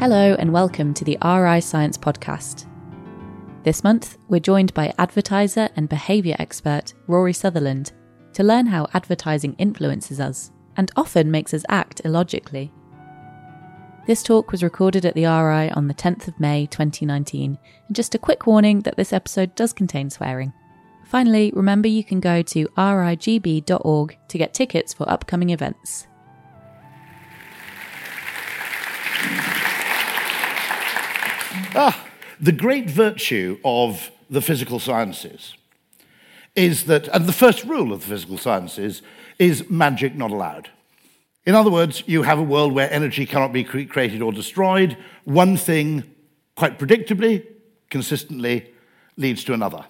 Hello, and welcome to the RI Science Podcast. This month, we're joined by advertiser and behaviour expert Rory Sutherland to learn how advertising influences us and often makes us act illogically. This talk was recorded at the RI on the 10th of May 2019, and just a quick warning that this episode does contain swearing. Finally, remember you can go to rigb.org to get tickets for upcoming events. Ah, the great virtue of the physical sciences is that, and the first rule of the physical sciences is magic not allowed. In other words, you have a world where energy cannot be created or destroyed. One thing, quite predictably, consistently, leads to another.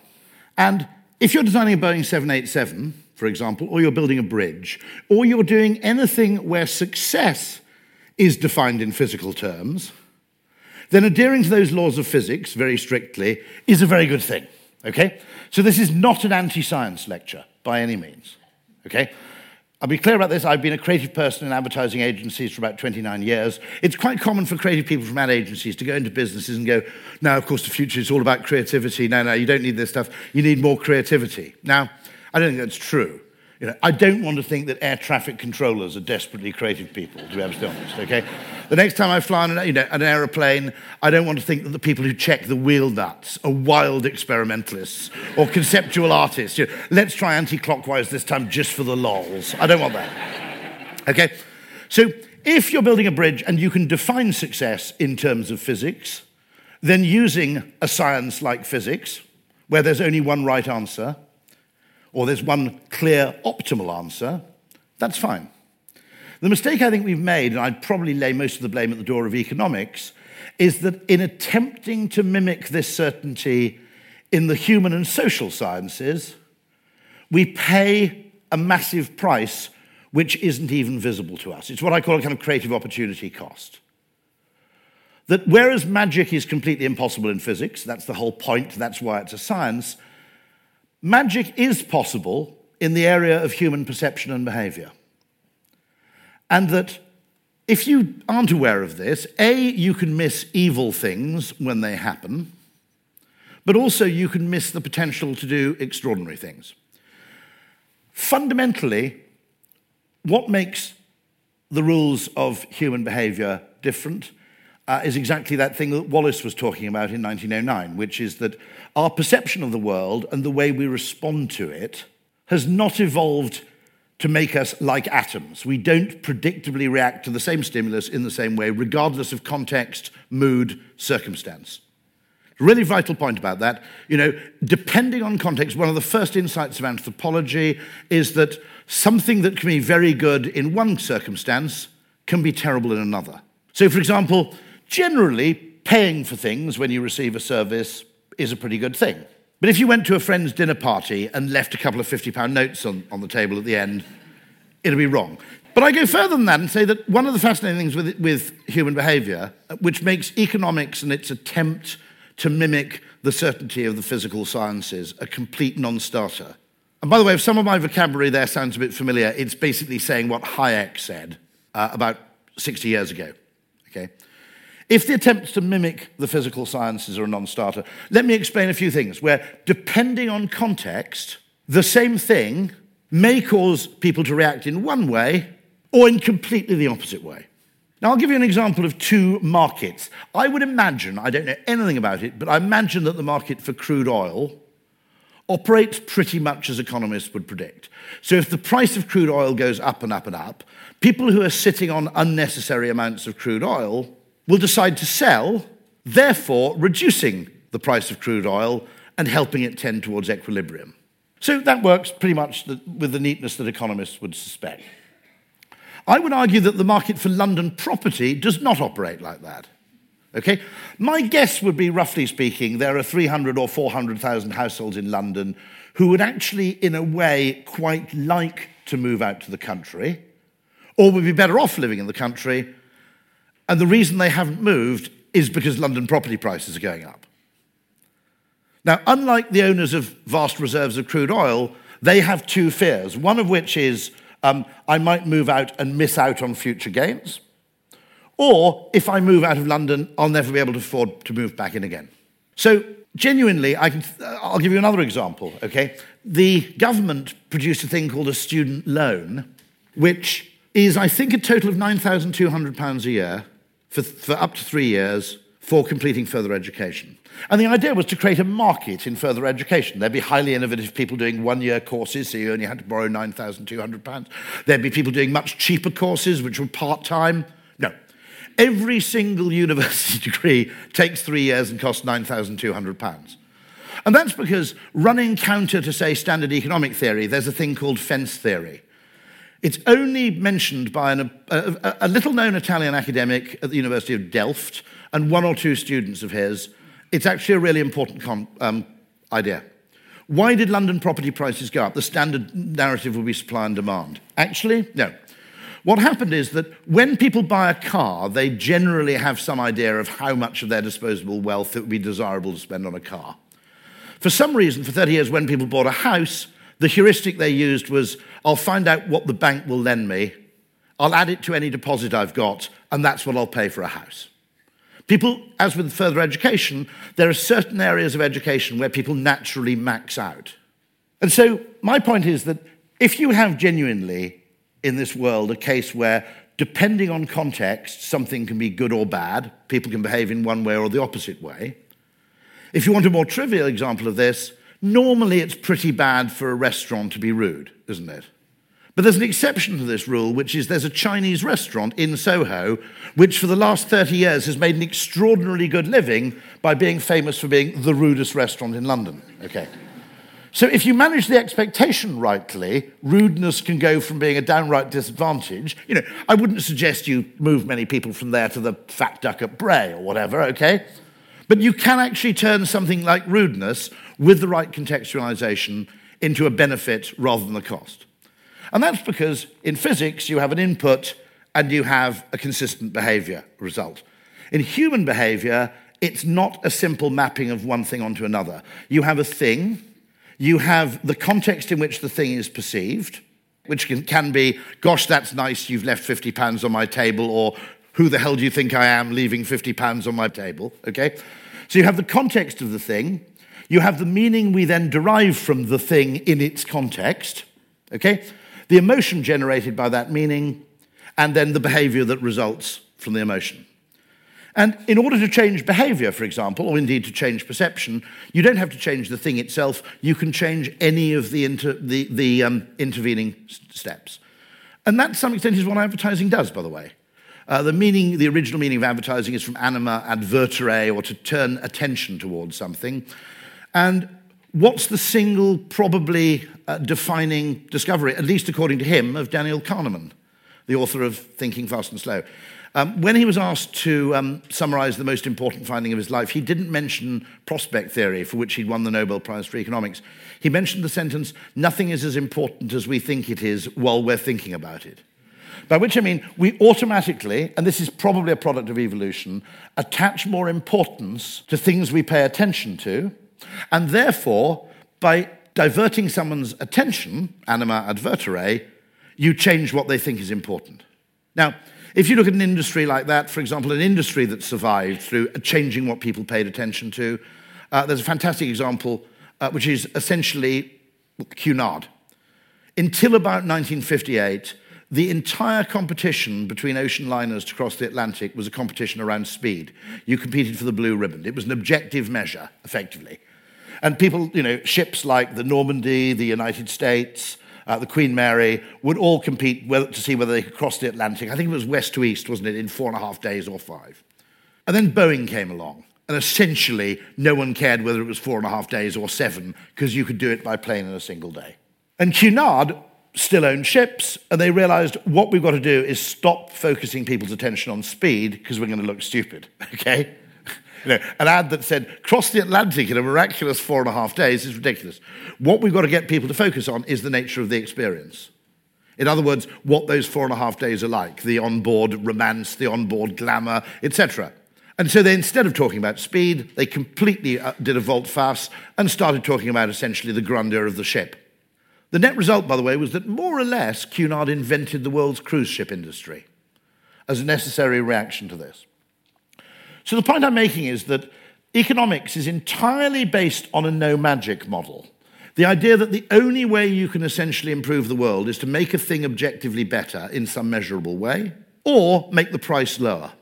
And if you're designing a Boeing 787, for example, or you're building a bridge, or you're doing anything where success is defined in physical terms, then adhering to those laws of physics very strictly is a very good thing. Okay? So this is not an anti science lecture by any means. Okay? I'll be clear about this. I've been a creative person in advertising agencies for about 29 years. It's quite common for creative people from ad agencies to go into businesses and go, now, of course, the future is all about creativity. No, no, you don't need this stuff. You need more creativity. Now, I don't think that's true. You know, I don't want to think that air traffic controllers are desperately creative people, to be absolutely honest, okay? The next time I fly on an, you know, an aeroplane, I don't want to think that the people who check the wheel nuts are wild experimentalists or conceptual artists. You know, let's try anti clockwise this time just for the lols. I don't want that. Okay? So if you're building a bridge and you can define success in terms of physics, then using a science like physics, where there's only one right answer, or there's one clear optimal answer, that's fine. The mistake I think we've made, and I'd probably lay most of the blame at the door of economics, is that in attempting to mimic this certainty in the human and social sciences, we pay a massive price which isn't even visible to us. It's what I call a kind of creative opportunity cost. That whereas magic is completely impossible in physics, that's the whole point, that's why it's a science, Magic is possible in the area of human perception and behavior. And that if you aren't aware of this, A, you can miss evil things when they happen, but also you can miss the potential to do extraordinary things. Fundamentally, what makes the rules of human behavior different uh, is exactly that thing that Wallas was talking about in 1909, which is that our perception of the world and the way we respond to it has not evolved to make us like atoms. We don't predictably react to the same stimulus in the same way, regardless of context, mood, circumstance. Really vital point about that. You know, depending on context, one of the first insights of anthropology is that something that can be very good in one circumstance can be terrible in another. So, for example, generally, paying for things when you receive a service is a pretty good thing. But if you went to a friend's dinner party and left a couple of £50 notes on, on the table at the end, it'd be wrong. But I go further than that and say that one of the fascinating things with, with human behavior, which makes economics and its attempt to mimic the certainty of the physical sciences a complete non starter. And by the way, if some of my vocabulary there sounds a bit familiar, it's basically saying what Hayek said uh, about 60 years ago. Okay? If the attempts to mimic the physical sciences are a non starter, let me explain a few things where, depending on context, the same thing may cause people to react in one way or in completely the opposite way. Now, I'll give you an example of two markets. I would imagine, I don't know anything about it, but I imagine that the market for crude oil operates pretty much as economists would predict. So, if the price of crude oil goes up and up and up, people who are sitting on unnecessary amounts of crude oil will decide to sell, therefore reducing the price of crude oil and helping it tend towards equilibrium. So that works pretty much with the neatness that economists would suspect. I would argue that the market for London property does not operate like that. Okay? My guess would be, roughly speaking, there are 300 or 400,000 households in London who would actually, in a way, quite like to move out to the country, or would be better off living in the country and the reason they haven't moved is because London property prices are going up. Now, unlike the owners of vast reserves of crude oil, they have two fears. One of which is um, I might move out and miss out on future gains. Or if I move out of London, I'll never be able to afford to move back in again. So, genuinely, I can, I'll give you another example, okay? The government produced a thing called a student loan, which is, I think, a total of £9,200 a year for, for up to three years for completing further education. And the idea was to create a market in further education. There'd be highly innovative people doing one year courses, so you only had to borrow £9,200. There'd be people doing much cheaper courses, which were part time. No. Every single university degree takes three years and costs £9,200. And that's because running counter to, say, standard economic theory, there's a thing called fence theory. It's only mentioned by an, a, a little known Italian academic at the University of Delft and one or two students of his it's actually a really important um, idea. Why did London property prices go up? The standard narrative would be supply and demand. Actually, no. What happened is that when people buy a car, they generally have some idea of how much of their disposable wealth it would be desirable to spend on a car. For some reason, for 30 years, when people bought a house, the heuristic they used was I'll find out what the bank will lend me, I'll add it to any deposit I've got, and that's what I'll pay for a house. People, as with further education, there are certain areas of education where people naturally max out. And so, my point is that if you have genuinely in this world a case where, depending on context, something can be good or bad, people can behave in one way or the opposite way. If you want a more trivial example of this, normally it's pretty bad for a restaurant to be rude, isn't it? But there's an exception to this rule, which is there's a Chinese restaurant in Soho, which for the last 30 years has made an extraordinarily good living by being famous for being the rudest restaurant in London. Okay. So if you manage the expectation rightly, rudeness can go from being a downright disadvantage. You know, I wouldn't suggest you move many people from there to the Fat Duck at Bray or whatever, okay? But you can actually turn something like rudeness with the right contextualization into a benefit rather than a cost. And that's because in physics, you have an input and you have a consistent behavior result. In human behavior, it's not a simple mapping of one thing onto another. You have a thing, you have the context in which the thing is perceived, which can, can be, gosh, that's nice, you've left 50 pounds on my table, or who the hell do you think I am leaving 50 pounds on my table, okay? So you have the context of the thing, you have the meaning we then derive from the thing in its context, okay? the emotion generated by that meaning, and then the behavior that results from the emotion. And in order to change behavior, for example, or indeed to change perception, you don't have to change the thing itself, you can change any of the, inter, the, the um, intervening steps. And that, to some extent, is what advertising does, by the way. Uh, the meaning, the original meaning of advertising is from anima advertere, or to turn attention towards something. And what's the single probably uh, defining discovery, at least according to him, of Daniel Kahneman, the author of Thinking Fast and Slow? Um, when he was asked to um, summarize the most important finding of his life, he didn't mention prospect theory, for which he'd won the Nobel Prize for Economics. He mentioned the sentence, Nothing is as important as we think it is while we're thinking about it. By which I mean, we automatically, and this is probably a product of evolution, attach more importance to things we pay attention to and therefore, by diverting someone's attention, anima advertere, you change what they think is important. Now, if you look at an industry like that, for example, an industry that survived through changing what people paid attention to, uh, there's a fantastic example, uh, which is essentially Cunard. Until about 1958, the entire competition between ocean liners to cross the Atlantic was a competition around speed. You competed for the blue ribbon. It was an objective measure, effectively. And people, you know, ships like the Normandie, the United States, uh, the Queen Mary would all compete to see whether they could cross the Atlantic. I think it was west to east, wasn't it, in four and a half days or five. And then Boeing came along. And essentially, no one cared whether it was four and a half days or seven, because you could do it by plane in a single day. And Cunard still owned ships, and they realized what we've got to do is stop focusing people's attention on speed, because we're going to look stupid, okay? You know, an ad that said, cross the Atlantic in a miraculous four and a half days is ridiculous. What we've got to get people to focus on is the nature of the experience. In other words, what those four and a half days are like the onboard romance, the onboard glamour, etc. And so they, instead of talking about speed, they completely uh, did a volte-face and started talking about essentially the grandeur of the ship. The net result, by the way, was that more or less Cunard invented the world's cruise ship industry. as a necessary reaction to this. So the point I'm making is that economics is entirely based on a no magic model. The idea that the only way you can essentially improve the world is to make a thing objectively better in some measurable way or make the price lower.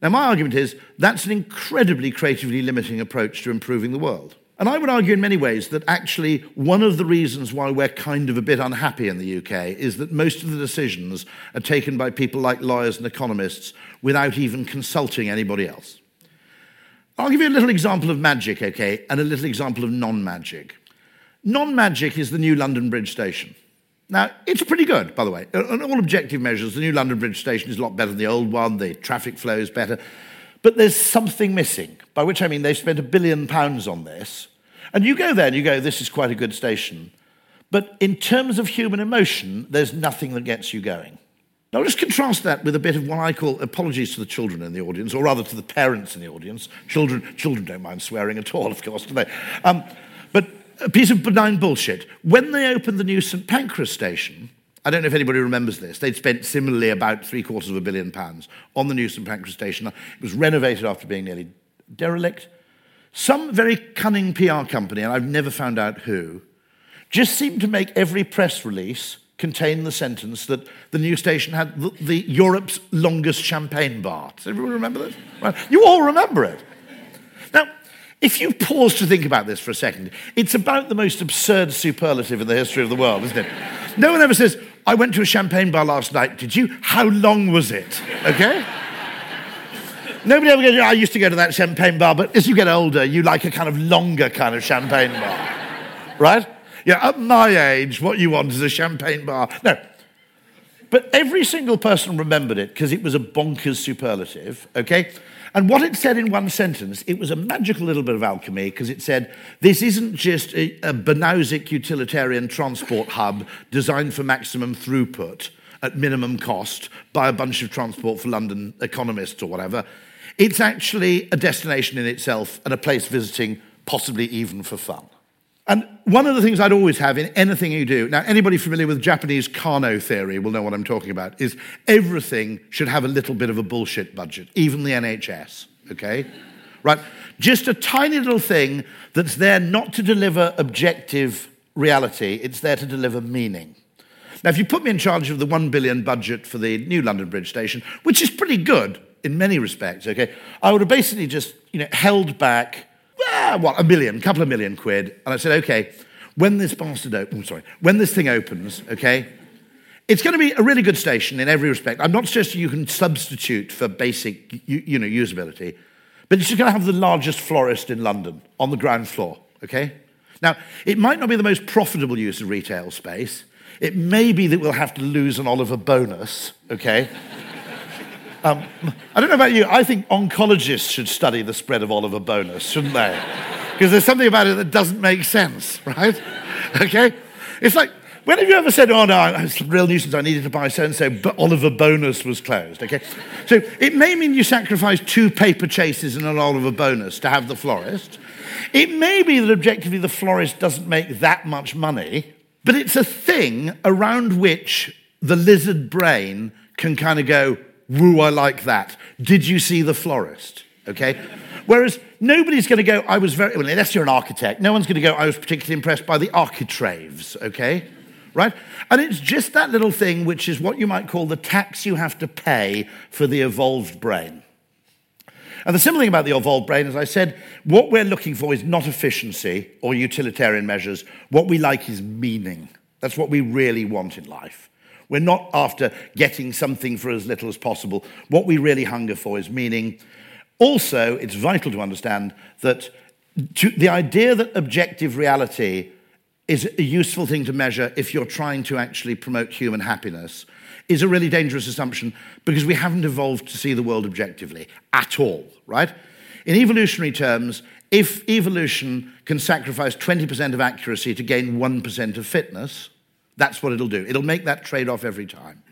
Now, my argument is that's an incredibly creatively limiting approach to improving the world. And I would argue in many ways that actually one of the reasons why we're kind of a bit unhappy in the UK is that most of the decisions are taken by people like lawyers and economists without even consulting anybody else. I'll give you a little example of magic, okay, and a little example of non magic. Non magic is the new London Bridge station. Now, it's pretty good, by the way. On all objective measures, the new London Bridge station is a lot better than the old one, the traffic flow is better. But there's something missing, by which I mean they've spent a billion pounds on this. And you go there and you go, this is quite a good station. But in terms of human emotion, there's nothing that gets you going. Now, just contrast that with a bit of what I call apologies to the children in the audience, or rather to the parents in the audience. Children, children don't mind swearing at all, of course, do they? Um, but a piece of benign bullshit. When they opened the new St Pancras station, I don't know if anybody remembers this. They'd spent similarly about three quarters of a billion pounds on the new St Pancras station. It was renovated after being nearly derelict. Some very cunning PR company, and I've never found out who, just seemed to make every press release contain the sentence that the new station had the, the Europe's longest champagne bar. Does everyone remember this? Right. You all remember it. Now, if you pause to think about this for a second, it's about the most absurd superlative in the history of the world, isn't it? No one ever says, I went to a champagne bar last night. Did you? How long was it? Okay? Nobody ever goes, I used to go to that champagne bar, but as you get older, you like a kind of longer kind of champagne bar. Right? Yeah, at my age, what you want is a champagne bar. No. But every single person remembered it because it was a bonkers superlative, okay? And what it said in one sentence, it was a magical little bit of alchemy because it said, this isn't just a, a Banausic utilitarian transport hub designed for maximum throughput at minimum cost by a bunch of transport for London economists or whatever. It's actually a destination in itself and a place visiting, possibly even for fun. And one of the things I'd always have in anything you do, now, anybody familiar with Japanese Kano theory will know what I'm talking about, is everything should have a little bit of a bullshit budget, even the NHS, okay? Right? Just a tiny little thing that's there not to deliver objective reality, it's there to deliver meaning. Now, if you put me in charge of the one billion budget for the new London Bridge station, which is pretty good in many respects, okay, I would have basically just, you know, held back ah, what, a million, couple of million quid. And I said, okay, when this bastard opens, sorry, when this thing opens, okay, it's going to be a really good station in every respect. I'm not suggesting you can substitute for basic, you, you know, usability, but it's just going to have the largest florist in London on the ground floor, okay? Now, it might not be the most profitable use of retail space. It may be that we'll have to lose an Oliver Bonas, okay? Um, I don't know about you, I think oncologists should study the spread of Oliver Bonas, shouldn't they? Because there's something about it that doesn't make sense, right? Okay? It's like, when have you ever said, oh no, it's a real nuisance, I needed to buy so and so, but Oliver Bonas was closed, okay? So it may mean you sacrifice two Paperchases and an Oliver Bonas to have the florist. It may be that objectively the florist doesn't make that much money, but it's a thing around which the lizard brain can kind of go, woo, I like that. Did you see the florist? Okay? Whereas nobody's going to go, I was very, well, unless you're an architect, no one's going to go, I was particularly impressed by the architraves, okay? Right? And it's just that little thing which is what you might call the tax you have to pay for the evolved brain. And the simple thing about the evolved brain, as I said, what we're looking for is not efficiency or utilitarian measures. What we like is meaning. That's what we really want in life. We're not after getting something for as little as possible. What we really hunger for is meaning. Also, it's vital to understand that to, the idea that objective reality is a useful thing to measure if you're trying to actually promote human happiness is a really dangerous assumption because we haven't evolved to see the world objectively at all, right? In evolutionary terms, if evolution can sacrifice 20% of accuracy to gain 1% of fitness, that's what it'll do. It'll make that trade off every time.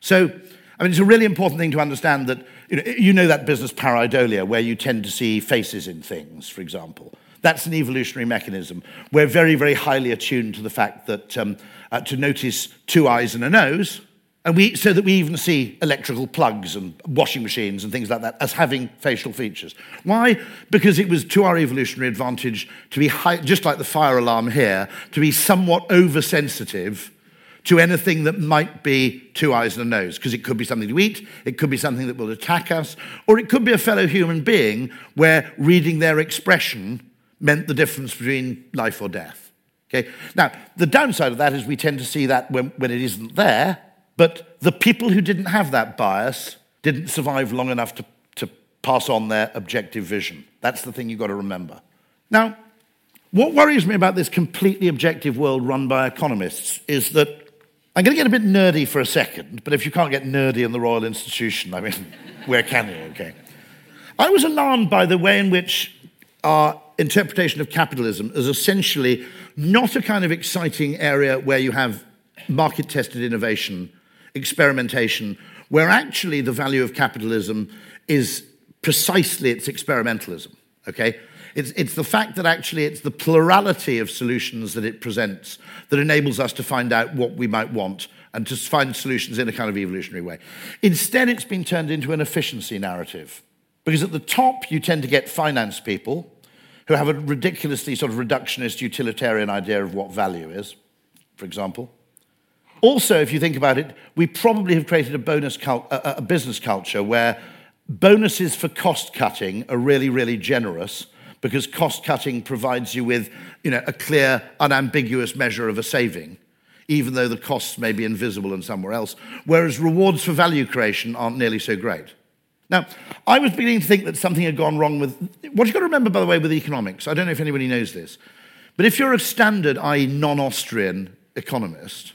So, I mean, it's a really important thing to understand that you know, you know that business pareidolia, where you tend to see faces in things, for example. That's an evolutionary mechanism. We're very, very highly attuned to the fact that um, uh, to notice two eyes and a nose, And we, so that we even see electrical plugs and washing machines and things like that as having facial features. Why? Because it was to our evolutionary advantage to be, high, just like the fire alarm here, to be somewhat oversensitive to anything that might be two eyes and a nose, because it could be something to eat, it could be something that will attack us, or it could be a fellow human being where reading their expression meant the difference between life or death. Okay? Now, the downside of that is we tend to see that when, when it isn't there, but the people who didn't have that bias didn't survive long enough to, to pass on their objective vision. That's the thing you've got to remember. Now, what worries me about this completely objective world run by economists is that I'm going to get a bit nerdy for a second, but if you can't get nerdy in the Royal Institution, I mean, where can you? Okay. I was alarmed by the way in which our interpretation of capitalism is essentially not a kind of exciting area where you have market tested innovation, experimentation, where actually the value of capitalism is precisely its experimentalism. Okay? It's, it's the fact that actually it's the plurality of solutions that it presents that enables us to find out what we might want and to find solutions in a kind of evolutionary way. Instead, it's been turned into an efficiency narrative. Because at the top, you tend to get finance people who have a ridiculously sort of reductionist utilitarian idea of what value is, for example. Also, if you think about it, we probably have created a, bonus cult, a, a business culture where bonuses for cost cutting are really, really generous because cost cutting provides you with you know, a clear, unambiguous measure of a saving, even though the costs may be invisible and somewhere else, whereas rewards for value creation aren't nearly so great. Now, I was beginning to think that something had gone wrong with what you've got to remember, by the way, with economics. I don't know if anybody knows this, but if you're a standard, i.e., non Austrian economist,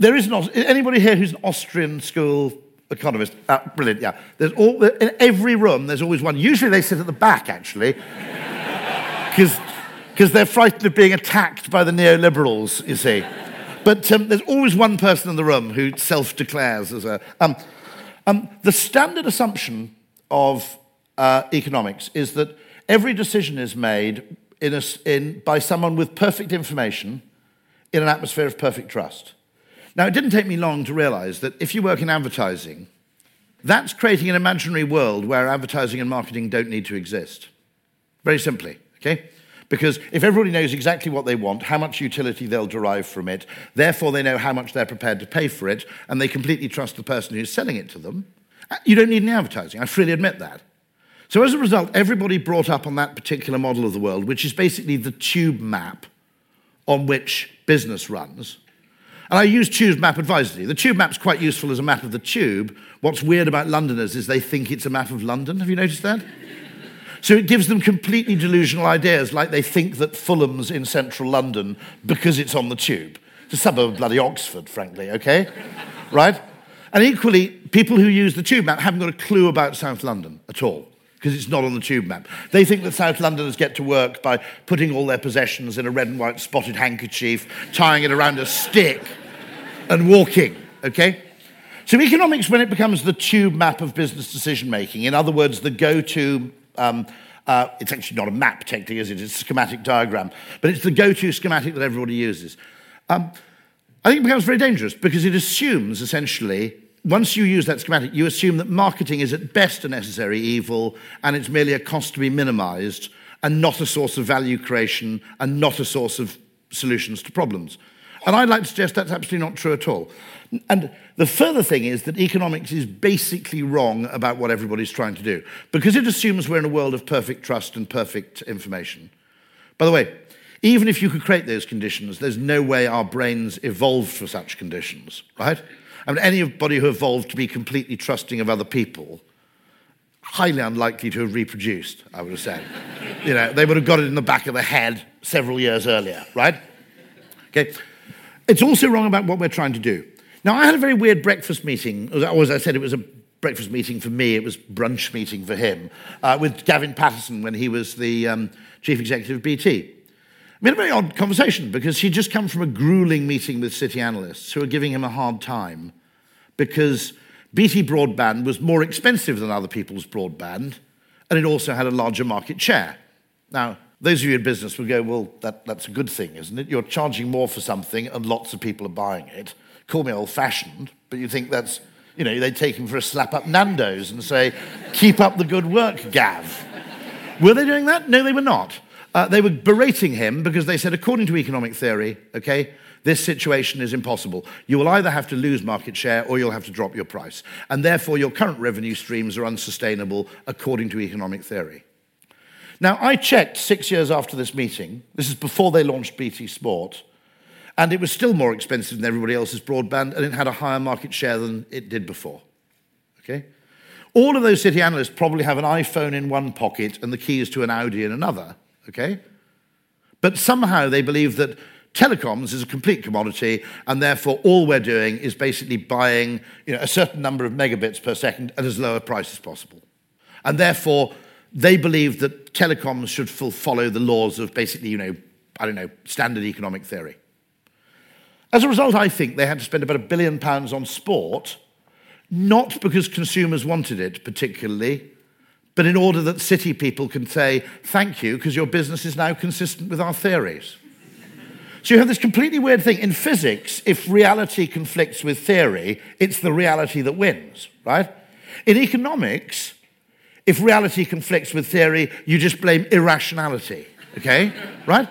there is not anybody here who's an Austrian school economist. Uh, brilliant, yeah. There's all in every room. There's always one. Usually they sit at the back, actually, because they're frightened of being attacked by the neoliberals. You see, but um, there's always one person in the room who self-declares as a. Um, um, the standard assumption of uh, economics is that every decision is made in a, in, by someone with perfect information in an atmosphere of perfect trust. Now, it didn't take me long to realize that if you work in advertising, that's creating an imaginary world where advertising and marketing don't need to exist. Very simply, okay? Because if everybody knows exactly what they want, how much utility they'll derive from it, therefore they know how much they're prepared to pay for it, and they completely trust the person who's selling it to them, uh, you don't need any advertising. I freely admit that. So as a result, everybody brought up on that particular model of the world, which is basically the tube map on which business runs, and I use tube map advisedly. The tube map's quite useful as a map of the tube. What's weird about Londoners is they think it's a map of London. Have you noticed that? So it gives them completely delusional ideas, like they think that Fulham's in central London because it's on the tube. It's a suburb of bloody Oxford, frankly, okay? right? And equally, people who use the tube map haven't got a clue about South London at all because it's not on the tube map. They think that South Londoners get to work by putting all their possessions in a red and white spotted handkerchief, tying it around a stick, and walking, okay? So, economics, when it becomes the tube map of business decision making, in other words, the go to, um, uh, it's actually not a map technically, is it? It's a schematic diagram, but it's the go to schematic that everybody uses. Um, I think it becomes very dangerous because it assumes essentially once you use that schematic, you assume that marketing is at best a necessary evil and it's merely a cost to be minimized and not a source of value creation and not a source of solutions to problems. And I'd like to suggest that's absolutely not true at all. And the further thing is that economics is basically wrong about what everybody's trying to do because it assumes we're in a world of perfect trust and perfect information. By the way, even if you could create those conditions, there's no way our brains evolved for such conditions, right? I mean, anybody who evolved to be completely trusting of other people, highly unlikely to have reproduced, I would have said. you know, they would have got it in the back of the head several years earlier, right? Okay. It's also wrong about what we're trying to do. Now, I had a very weird breakfast meeting, or as I said, it was a breakfast meeting for me, it was brunch meeting for him, uh, with Gavin Patterson when he was the um, chief executive of BT. We had a very odd conversation because he'd just come from a grueling meeting with city analysts who were giving him a hard time because BT broadband was more expensive than other people's broadband and it also had a larger market share. Now, those of you in business would go, well, that, that's a good thing, isn't it? You're charging more for something and lots of people are buying it call me old fashioned, but you think that's, you know, they take him for a slap up Nando's and say, keep up the good work, Gav. were they doing that? No, they were not. Uh, they were berating him because they said, according to economic theory, okay, this situation is impossible. You will either have to lose market share or you'll have to drop your price. And therefore, your current revenue streams are unsustainable according to economic theory. Now, I checked six years after this meeting, this is before they launched BT Sport, and it was still more expensive than everybody else's broadband, and it had a higher market share than it did before. Okay? All of those city analysts probably have an iPhone in one pocket and the keys to an Audi in another. Okay? But somehow they believe that telecoms is a complete commodity, and therefore all we're doing is basically buying you know, a certain number of megabits per second at as low a price as possible. And therefore, they believe that telecoms should follow the laws of basically, you know, I don't know, standard economic theory. As a result, I think they had to spend about a billion pounds on sport, not because consumers wanted it particularly, but in order that city people can say, thank you, because your business is now consistent with our theories. So you have this completely weird thing. In physics, if reality conflicts with theory, it's the reality that wins, right? In economics, if reality conflicts with theory, you just blame irrationality, okay? right?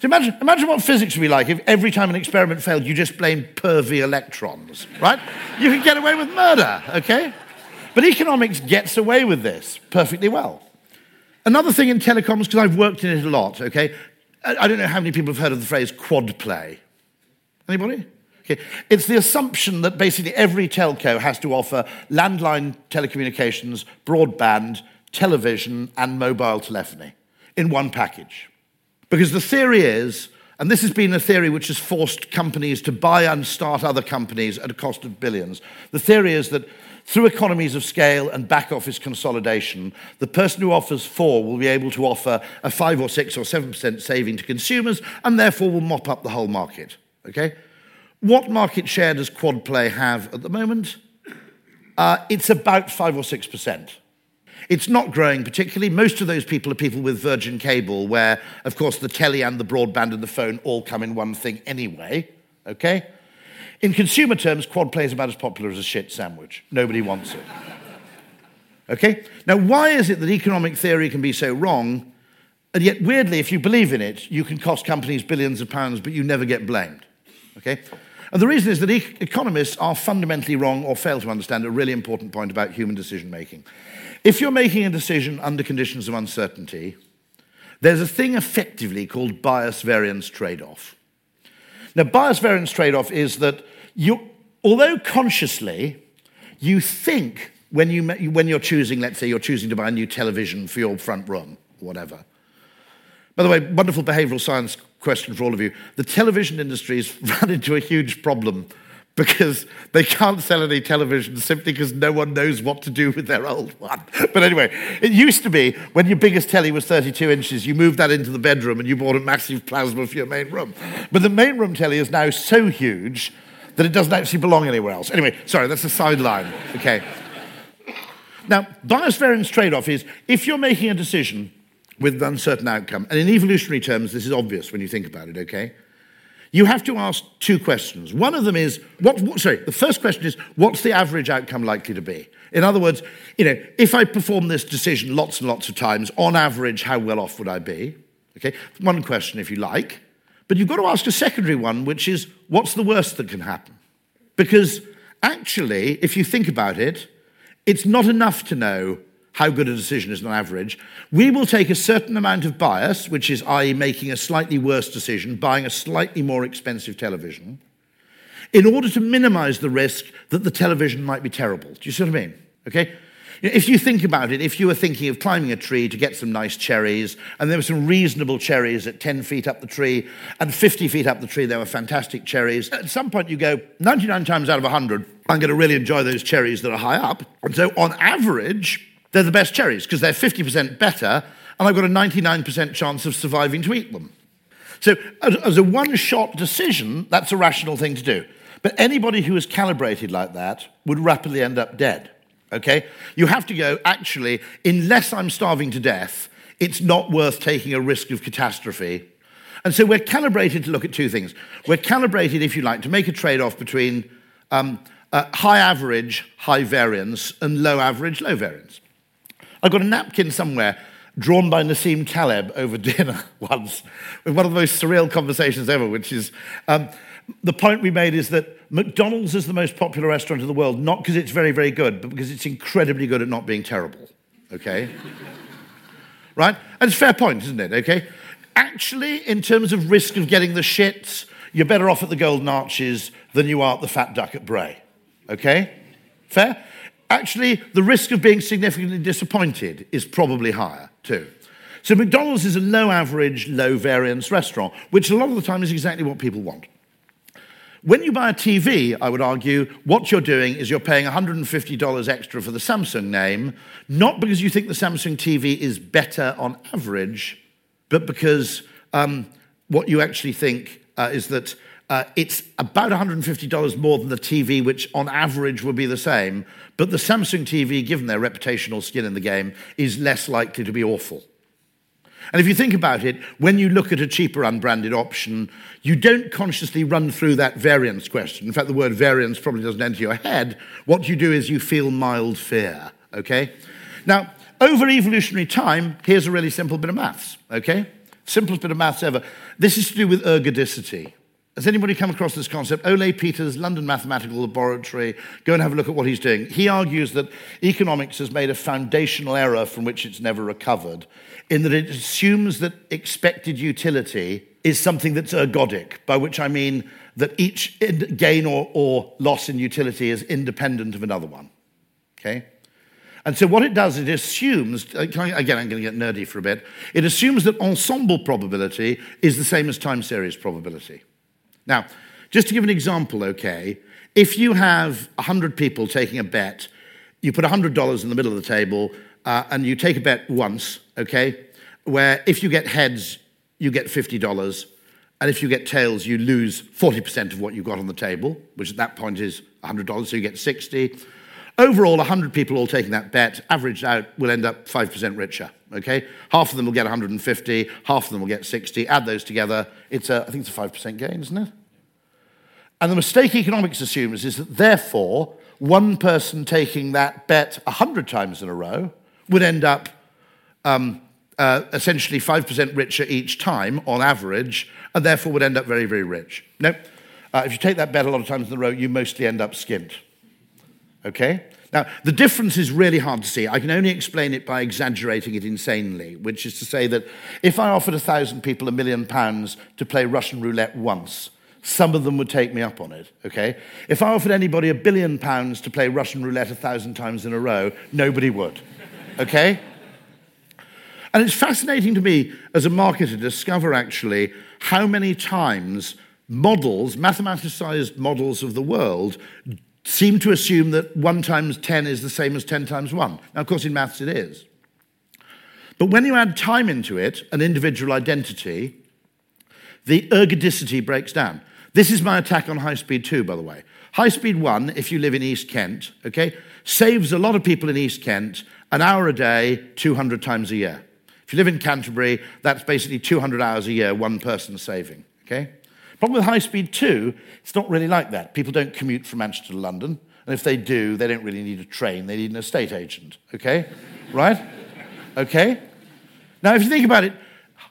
So imagine, imagine what physics would be like if every time an experiment failed, you just blamed pervy electrons, right? you could get away with murder, okay? But economics gets away with this perfectly well. Another thing in telecoms, because I've worked in it a lot, okay? I don't know how many people have heard of the phrase quad play. Anybody? Okay. It's the assumption that basically every telco has to offer landline telecommunications, broadband, television, and mobile telephony in one package. Because the theory is, and this has been a theory which has forced companies to buy and start other companies at a cost of billions. The theory is that through economies of scale and back office consolidation, the person who offers four will be able to offer a five or six or seven percent saving to consumers and therefore will mop up the whole market. Okay? What market share does Quadplay have at the moment? Uh, it's about five or six percent. It's not growing particularly. Most of those people are people with Virgin Cable, where, of course, the telly and the broadband and the phone all come in one thing anyway. Okay? In consumer terms, quad play is about as popular as a shit sandwich. Nobody wants it. Okay? Now, why is it that economic theory can be so wrong, and yet, weirdly, if you believe in it, you can cost companies billions of pounds, but you never get blamed? Okay? And the reason is that e- economists are fundamentally wrong or fail to understand a really important point about human decision making. If you're making a decision under conditions of uncertainty, there's a thing effectively called bias variance trade off. Now, bias variance trade off is that you, although consciously you think when, you, when you're choosing, let's say you're choosing to buy a new television for your front room, whatever. By the way, wonderful behavioral science question for all of you. The television industry has run into a huge problem because they can't sell any televisions simply because no one knows what to do with their old one. But anyway, it used to be when your biggest telly was 32 inches, you moved that into the bedroom and you bought a massive plasma for your main room. But the main room telly is now so huge that it doesn't actually belong anywhere else. Anyway, sorry, that's a sideline. Okay. Now, bias variance trade off is if you're making a decision with an uncertain outcome, and in evolutionary terms, this is obvious when you think about it, okay? you have to ask two questions. One of them is, what, what, sorry, the first question is, what's the average outcome likely to be? In other words, you know, if I perform this decision lots and lots of times, on average, how well off would I be? Okay, one question if you like. But you've got to ask a secondary one, which is, what's the worst that can happen? Because actually, if you think about it, it's not enough to know how good a decision is on average, we will take a certain amount of bias, which is, i.e., making a slightly worse decision, buying a slightly more expensive television, in order to minimize the risk that the television might be terrible. Do you see what I mean? Okay? If you think about it, if you were thinking of climbing a tree to get some nice cherries, and there were some reasonable cherries at 10 feet up the tree, and 50 feet up the tree, there were fantastic cherries, at some point you go, 99 times out of 100, I'm going to really enjoy those cherries that are high up. And so, on average, they're the best cherries because they're 50% better, and I've got a 99% chance of surviving to eat them. So, as a one shot decision, that's a rational thing to do. But anybody who is calibrated like that would rapidly end up dead. Okay? You have to go, actually, unless I'm starving to death, it's not worth taking a risk of catastrophe. And so we're calibrated to look at two things. We're calibrated, if you like, to make a trade off between um, uh, high average, high variance, and low average, low variance. I've got a napkin somewhere drawn by Nassim Taleb over dinner once, with one of the most surreal conversations ever, which is um, the point we made is that McDonald's is the most popular restaurant in the world, not because it's very, very good, but because it's incredibly good at not being terrible. Okay? right? And it's a fair point, isn't it? Okay? Actually, in terms of risk of getting the shits, you're better off at the Golden Arches than you are at the Fat Duck at Bray. Okay? Fair? Actually, the risk of being significantly disappointed is probably higher too. So, McDonald's is a low average, low variance restaurant, which a lot of the time is exactly what people want. When you buy a TV, I would argue, what you're doing is you're paying $150 extra for the Samsung name, not because you think the Samsung TV is better on average, but because um, what you actually think uh, is that uh, it's about $150 more than the TV, which on average would be the same. But the Samsung TV, given their reputational skin in the game, is less likely to be awful. And if you think about it, when you look at a cheaper unbranded option, you don't consciously run through that variance question. In fact, the word variance probably doesn't enter your head. What you do is you feel mild fear, okay? Now, over evolutionary time, here's a really simple bit of maths, okay? Simplest bit of maths ever. This is to do with ergodicity. Has anybody come across this concept? Ole Peters, London Mathematical Laboratory. Go and have a look at what he's doing. He argues that economics has made a foundational error from which it's never recovered, in that it assumes that expected utility is something that's ergodic, by which I mean that each gain or, or loss in utility is independent of another one. Okay? And so what it does, it assumes, uh, again, I'm going to get nerdy for a bit, it assumes that ensemble probability is the same as time series probability. Now, just to give an example, okay, if you have 100 people taking a bet, you put $100 in the middle of the table uh, and you take a bet once, okay, where if you get heads, you get $50, and if you get tails, you lose 40% of what you got on the table, which at that point is $100, so you get 60. Overall, 100 people all taking that bet, averaged out, will end up 5% richer. Okay? Half of them will get 150, half of them will get 60. Add those together, it's a, I think it's a 5% gain, isn't it? And the mistake economics assumes is that therefore, one person taking that bet 100 times in a row would end up um, uh, essentially 5% richer each time on average, and therefore would end up very, very rich. No, uh, if you take that bet a lot of times in a row, you mostly end up skint. Okay? Now, the difference is really hard to see. I can only explain it by exaggerating it insanely, which is to say that if I offered a thousand people a million pounds to play Russian roulette once, some of them would take me up on it, okay? If I offered anybody a billion pounds to play Russian roulette a thousand times in a row, nobody would, okay? And it's fascinating to me as a marketer to discover actually how many times models, mathematicized models of the world, seem to assume that 1 times 10 is the same as 10 times 1. Now, of course, in maths it is. But when you add time into it, an individual identity, the ergodicity breaks down. This is my attack on high speed 2, by the way. High speed 1, if you live in East Kent, okay, saves a lot of people in East Kent an hour a day, 200 times a year. If you live in Canterbury, that's basically 200 hours a year, one person saving, okay? Problem with high speed 2, it's not really like that. People don't commute from Manchester to London. And if they do, they don't really need a train, they need an estate agent. Okay? right? Okay? Now, if you think about it,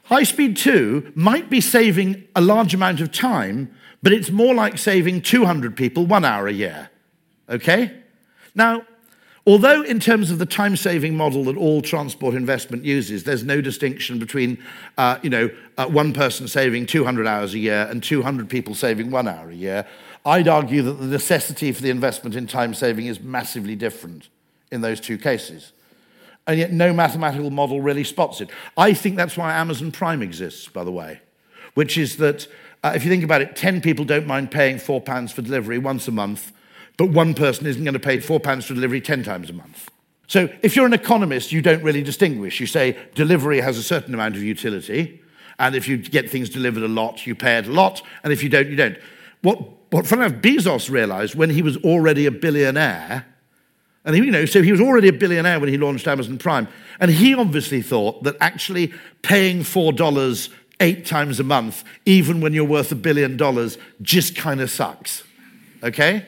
high speed 2 might be saving a large amount of time, but it's more like saving 200 people one hour a year. Okay? Now, Although, in terms of the time saving model that all transport investment uses, there's no distinction between uh, you know, uh, one person saving 200 hours a year and 200 people saving one hour a year, I'd argue that the necessity for the investment in time saving is massively different in those two cases. And yet, no mathematical model really spots it. I think that's why Amazon Prime exists, by the way, which is that uh, if you think about it, 10 people don't mind paying £4 for delivery once a month but one person isn't going to pay four pounds for delivery 10 times a month. So if you're an economist, you don't really distinguish. You say delivery has a certain amount of utility, and if you get things delivered a lot, you pay it a lot, and if you don't, you don't. What, what funny Bezos realized when he was already a billionaire, and he, you know, so he was already a billionaire when he launched Amazon Prime, and he obviously thought that actually paying $4 eight times a month, even when you're worth a billion dollars, just kind of sucks. Okay?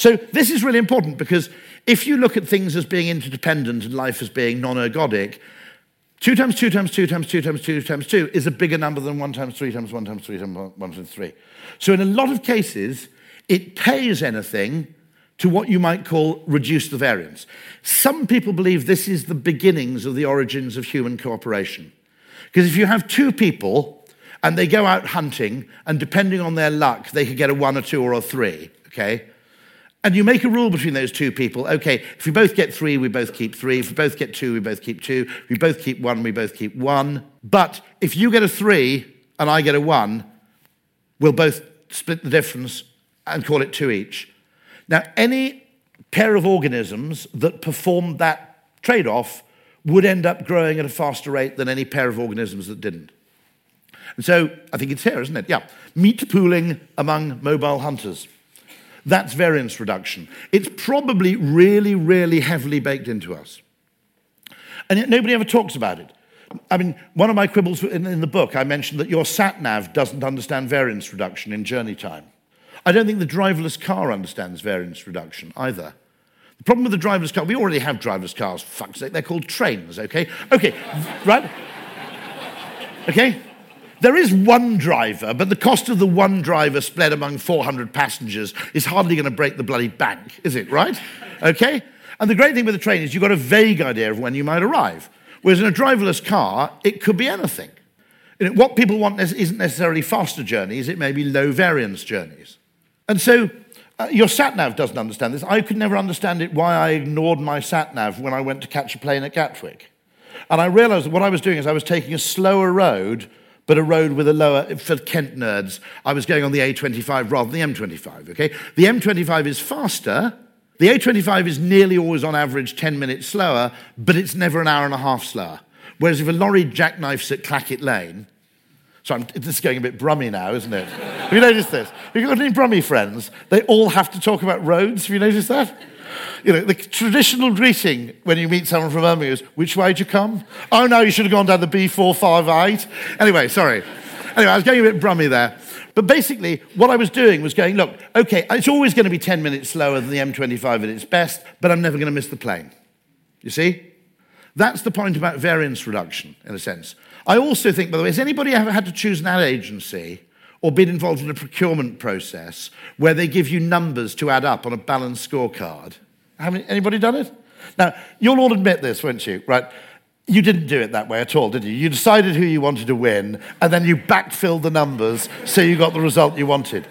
So this is really important because if you look at things as being interdependent and life as being non-ergodic, 2 times 2 times 2 times 2 times 2 times 2 is a bigger number than 1 times 3 times 1 times 3 times 1 times 3. So in a lot of cases, it pays anything to what you might call reduce the variance. Some people believe this is the beginnings of the origins of human cooperation. Because if you have two people and they go out hunting, and depending on their luck, they could get a one, or two, or a three, okay? And you make a rule between those two people. Okay, if we both get three, we both keep three. If we both get two, we both keep two. If we both keep one, we both keep one. But if you get a three and I get a one, we'll both split the difference and call it two each. Now, any pair of organisms that performed that trade off would end up growing at a faster rate than any pair of organisms that didn't. And so I think it's here, isn't it? Yeah. Meat pooling among mobile hunters. That's variance reduction. It's probably really, really heavily baked into us. And yet nobody ever talks about it. I mean, one of my quibbles in, in the book, I mentioned that your sat nav doesn't understand variance reduction in journey time. I don't think the driverless car understands variance reduction either. The problem with the driverless car, we already have driverless cars, fuck's sake, they're called trains, okay? Okay, right? Okay? There is one driver, but the cost of the one driver split among 400 passengers is hardly going to break the bloody bank, is it, right? Okay? And the great thing with the train is you've got a vague idea of when you might arrive. Whereas in a driverless car, it could be anything. what people want isn't necessarily faster journeys, it may be low variance journeys. And so uh, your sat nav doesn't understand this. I could never understand it why I ignored my sat nav when I went to catch a plane at Gatwick. And I realized that what I was doing is I was taking a slower road but a road with a lower, for Kent nerds, I was going on the A25 rather than the M25, okay? The M25 is faster. The A25 is nearly always on average 10 minutes slower, but it's never an hour and a half slower. Whereas if a lorry jackknifes at Clackett Lane, so I'm, this is going a bit brummy now, isn't it? Have you noticed this? Have you got any brummy friends? They all have to talk about roads. Have you noticed that? You know, the traditional greeting when you meet someone from Birmingham is, which way did you come? Oh, no, you should have gone down the B458. Anyway, sorry. Anyway, I was getting a bit brummy there. But basically, what I was doing was going, look, okay, it's always going to be 10 minutes slower than the M25 at its best, but I'm never going to miss the plane. You see? That's the point about variance reduction, in a sense. I also think, by the way, has anybody ever had to choose an ad agency or been involved in a procurement process where they give you numbers to add up on a balanced scorecard. Haven't anybody done it? Now, you'll all admit this, won't you? Right? You didn't do it that way at all, did you? You decided who you wanted to win, and then you backfilled the numbers so you got the result you wanted.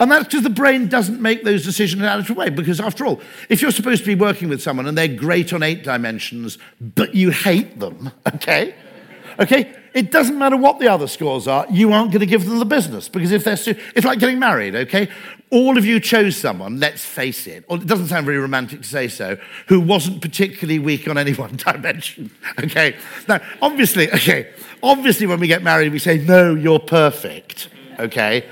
And that's because the brain doesn't make those decisions in a natural way. Because after all, if you're supposed to be working with someone and they're great on eight dimensions, but you hate them, okay? Okay? It doesn't matter what the other scores are, you aren't going to give them the business. Because if they're, too... it's like getting married, okay? All of you chose someone, let's face it, or it doesn't sound very romantic to say so, who wasn't particularly weak on any one dimension, okay? Now, obviously, okay, obviously when we get married, we say, no, you're perfect, okay?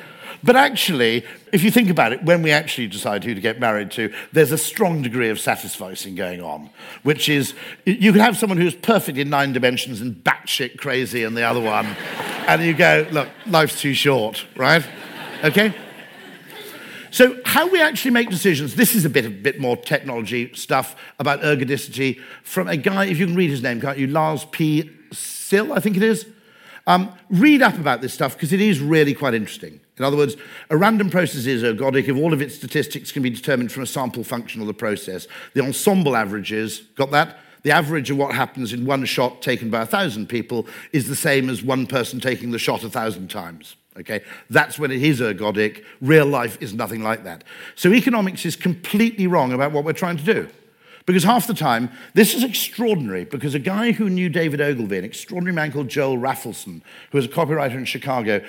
But actually, if you think about it, when we actually decide who to get married to, there's a strong degree of satisficing going on, which is you can have someone who's perfect in nine dimensions and batshit crazy in the other one, and you go, look, life's too short, right? Okay? So, how we actually make decisions, this is a bit, a bit more technology stuff about ergodicity from a guy, if you can read his name, can't you? Lars P. Syll, I think it is. Um, read up about this stuff because it is really quite interesting. In other words, a random process is ergodic if all of its statistics can be determined from a sample function of the process. The ensemble averages, got that? The average of what happens in one shot taken by a thousand people is the same as one person taking the shot a thousand times. Okay, that's when it is ergodic. Real life is nothing like that. So economics is completely wrong about what we're trying to do. Because half the time, this is extraordinary because a guy who knew David Ogilvy, an extraordinary man called Joel Raphaelson, who was a copywriter in Chicago,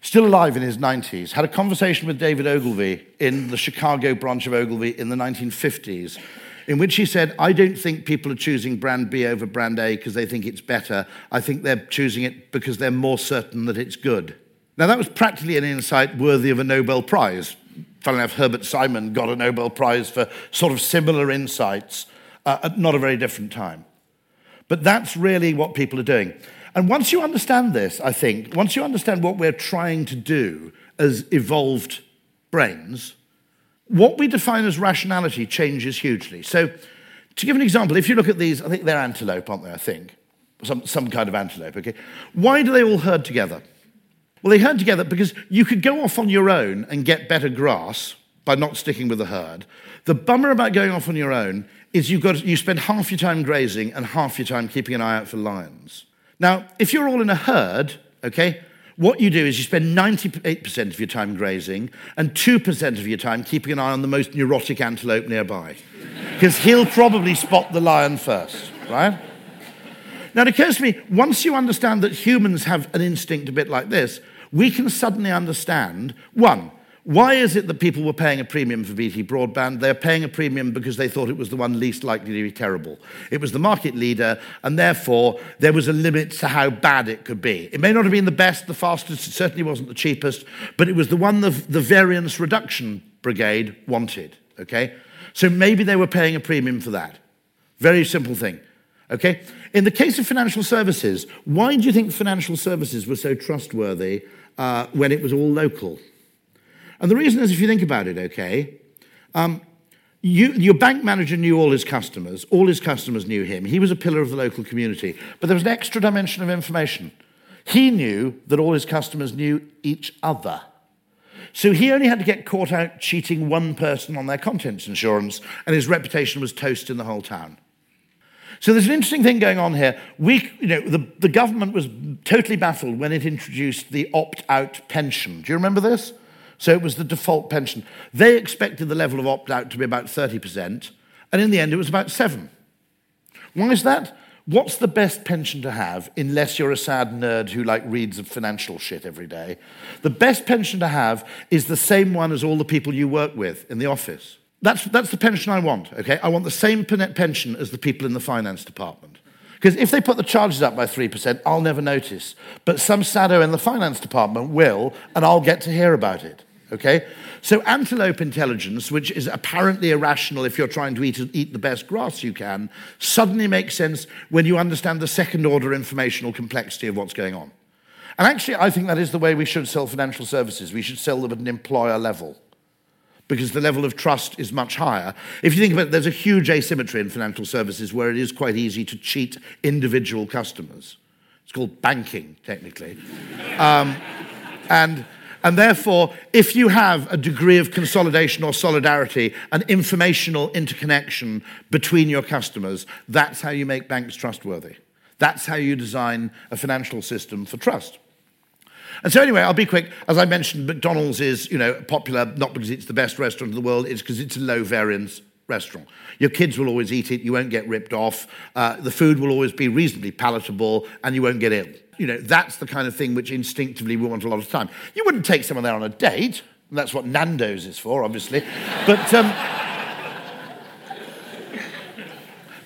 still alive in his 90s, had a conversation with David Ogilvy in the Chicago branch of Ogilvy in the 1950s, in which he said, I don't think people are choosing brand B over brand A because they think it's better. I think they're choosing it because they're more certain that it's good. Now, that was practically an insight worthy of a Nobel Prize funnily enough, Herbert Simon got a Nobel Prize for sort of similar insights uh, at not a very different time. But that's really what people are doing. And once you understand this, I think, once you understand what we're trying to do as evolved brains, what we define as rationality changes hugely. So, to give an example, if you look at these, I think they're antelope, aren't they? I think. Some, some kind of antelope, okay? Why do they all herd together? Well, they herd together because you could go off on your own and get better grass by not sticking with the herd. The bummer about going off on your own is you've got, you spend half your time grazing and half your time keeping an eye out for lions. Now, if you're all in a herd, okay, what you do is you spend 98% of your time grazing and 2% of your time keeping an eye on the most neurotic antelope nearby. Because he'll probably spot the lion first, right? Now, it occurs to me, once you understand that humans have an instinct a bit like this, we can suddenly understand one, why is it that people were paying a premium for BT broadband? They're paying a premium because they thought it was the one least likely to be terrible. It was the market leader, and therefore there was a limit to how bad it could be. It may not have been the best, the fastest, it certainly wasn't the cheapest, but it was the one the, the variance reduction brigade wanted. Okay? So maybe they were paying a premium for that. Very simple thing. Okay? In the case of financial services, why do you think financial services were so trustworthy uh, when it was all local? And the reason is, if you think about it, okay, um, you, your bank manager knew all his customers. All his customers knew him. He was a pillar of the local community. But there was an extra dimension of information. He knew that all his customers knew each other. So he only had to get caught out cheating one person on their contents insurance, and his reputation was toast in the whole town. So there's an interesting thing going on here. We, you know, the, the government was totally baffled when it introduced the opt out pension. Do you remember this? So it was the default pension. They expected the level of opt out to be about 30%, and in the end, it was about 7 Why is that? What's the best pension to have unless you're a sad nerd who like reads of financial shit every day? The best pension to have is the same one as all the people you work with in the office. That's, that's the pension I want, okay? I want the same pension as the people in the finance department. Because if they put the charges up by 3%, I'll never notice. But some sado in the finance department will, and I'll get to hear about it. Okay? So, antelope intelligence, which is apparently irrational if you're trying to eat, eat the best grass you can, suddenly makes sense when you understand the second order informational complexity of what's going on. And actually, I think that is the way we should sell financial services. We should sell them at an employer level because the level of trust is much higher. If you think about it, there's a huge asymmetry in financial services where it is quite easy to cheat individual customers. It's called banking, technically. um, and and therefore, if you have a degree of consolidation or solidarity, an informational interconnection between your customers, that's how you make banks trustworthy. That's how you design a financial system for trust. And so, anyway, I'll be quick. As I mentioned, McDonald's is you know, popular not because it's the best restaurant in the world, it's because it's a low variance restaurant. Your kids will always eat it, you won't get ripped off, uh, the food will always be reasonably palatable, and you won't get ill you know, that's the kind of thing which instinctively we want a lot of time. You wouldn't take someone there on a date. That's what Nando's is for, obviously. But, um,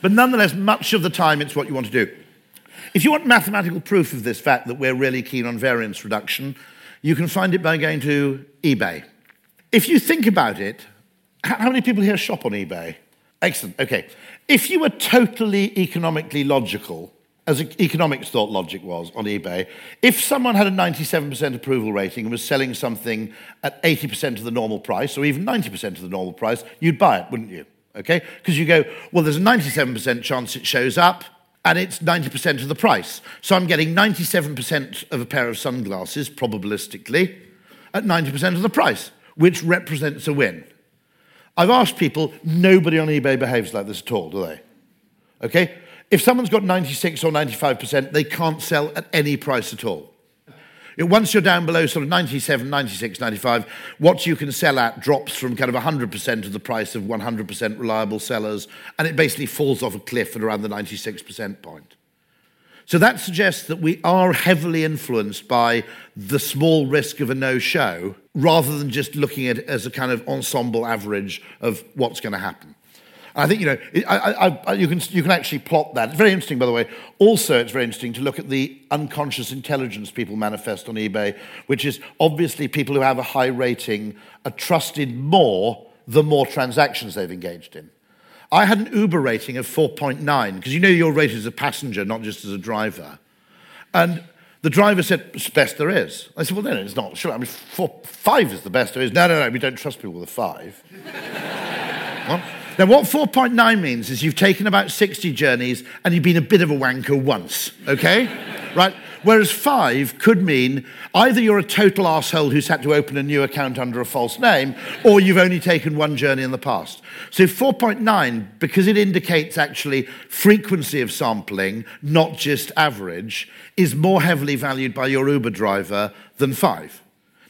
but nonetheless, much of the time, it's what you want to do. If you want mathematical proof of this fact that we're really keen on variance reduction, you can find it by going to eBay. If you think about it, how many people here shop on eBay? Excellent. Okay. If you were totally economically logical, as economics thought logic was on eBay, if someone had a 97% approval rating and was selling something at 80% of the normal price, or even 90% of the normal price, you'd buy it, wouldn't you? Okay? Because you go, well, there's a 97% chance it shows up, and it's 90% of the price. So I'm getting 97% of a pair of sunglasses, probabilistically, at 90% of the price, which represents a win. I've asked people, nobody on eBay behaves like this at all, do they? Okay? If someone's got 96 or 95%, they can't sell at any price at all. Once you're down below sort of 97, 96, 95, what you can sell at drops from kind of 100% of the price of 100% reliable sellers, and it basically falls off a cliff at around the 96% point. So that suggests that we are heavily influenced by the small risk of a no show rather than just looking at it as a kind of ensemble average of what's going to happen. I think, you know, I, I, I, you, can, you can actually plot that. It's very interesting, by the way. Also, it's very interesting to look at the unconscious intelligence people manifest on eBay, which is obviously people who have a high rating are trusted more the more transactions they've engaged in. I had an Uber rating of 4.9, because you know you're rated as a passenger, not just as a driver. And the driver said, it's best there is. I said, well, no, it's not. Sure, I mean, four, five is the best there is. No, no, no, we don't trust people with a five. well, now, what 4.9 means is you've taken about 60 journeys and you've been a bit of a wanker once, okay? right? Whereas five could mean either you're a total asshole who's had to open a new account under a false name, or you've only taken one journey in the past. So 4.9, because it indicates actually frequency of sampling, not just average, is more heavily valued by your Uber driver than five.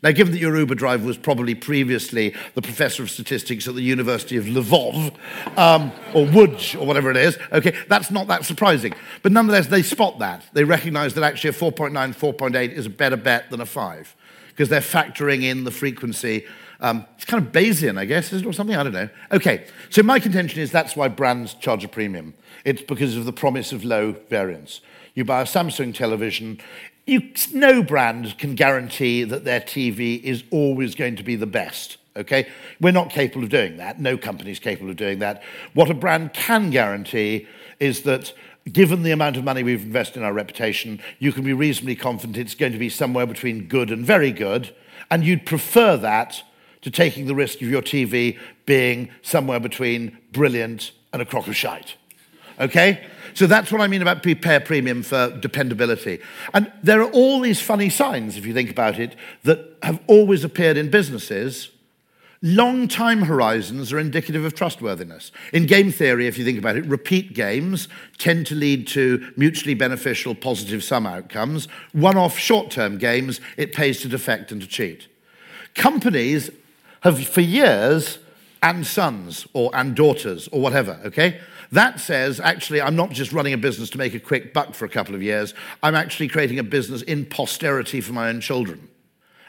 Now, given that your Uber driver was probably previously the professor of statistics at the University of Lvov, um, or Łódź, or whatever it is, okay, that's not that surprising. But nonetheless, they spot that. They recognize that actually a 4.9, 4.8 is a better bet than a 5, because they're factoring in the frequency. Um, it's kind of Bayesian, I guess, or something? I don't know. Okay, so my contention is that's why brands charge a premium. It's because of the promise of low variance. You buy a Samsung television, you, no brand can guarantee that their TV is always going to be the best. Okay? We're not capable of doing that. No company is capable of doing that. What a brand can guarantee is that given the amount of money we've invested in our reputation, you can be reasonably confident it's going to be somewhere between good and very good, and you'd prefer that to taking the risk of your TV being somewhere between brilliant and a crock of shite. Okay? So that's what I mean about prepare premium for dependability. And there are all these funny signs, if you think about it, that have always appeared in businesses. Long time horizons are indicative of trustworthiness. In game theory, if you think about it, repeat games tend to lead to mutually beneficial positive sum outcomes. One off short term games, it pays to defect and to cheat. Companies have for years, and sons or and daughters or whatever, okay? That says, actually, I'm not just running a business to make a quick buck for a couple of years, I'm actually creating a business in posterity for my own children.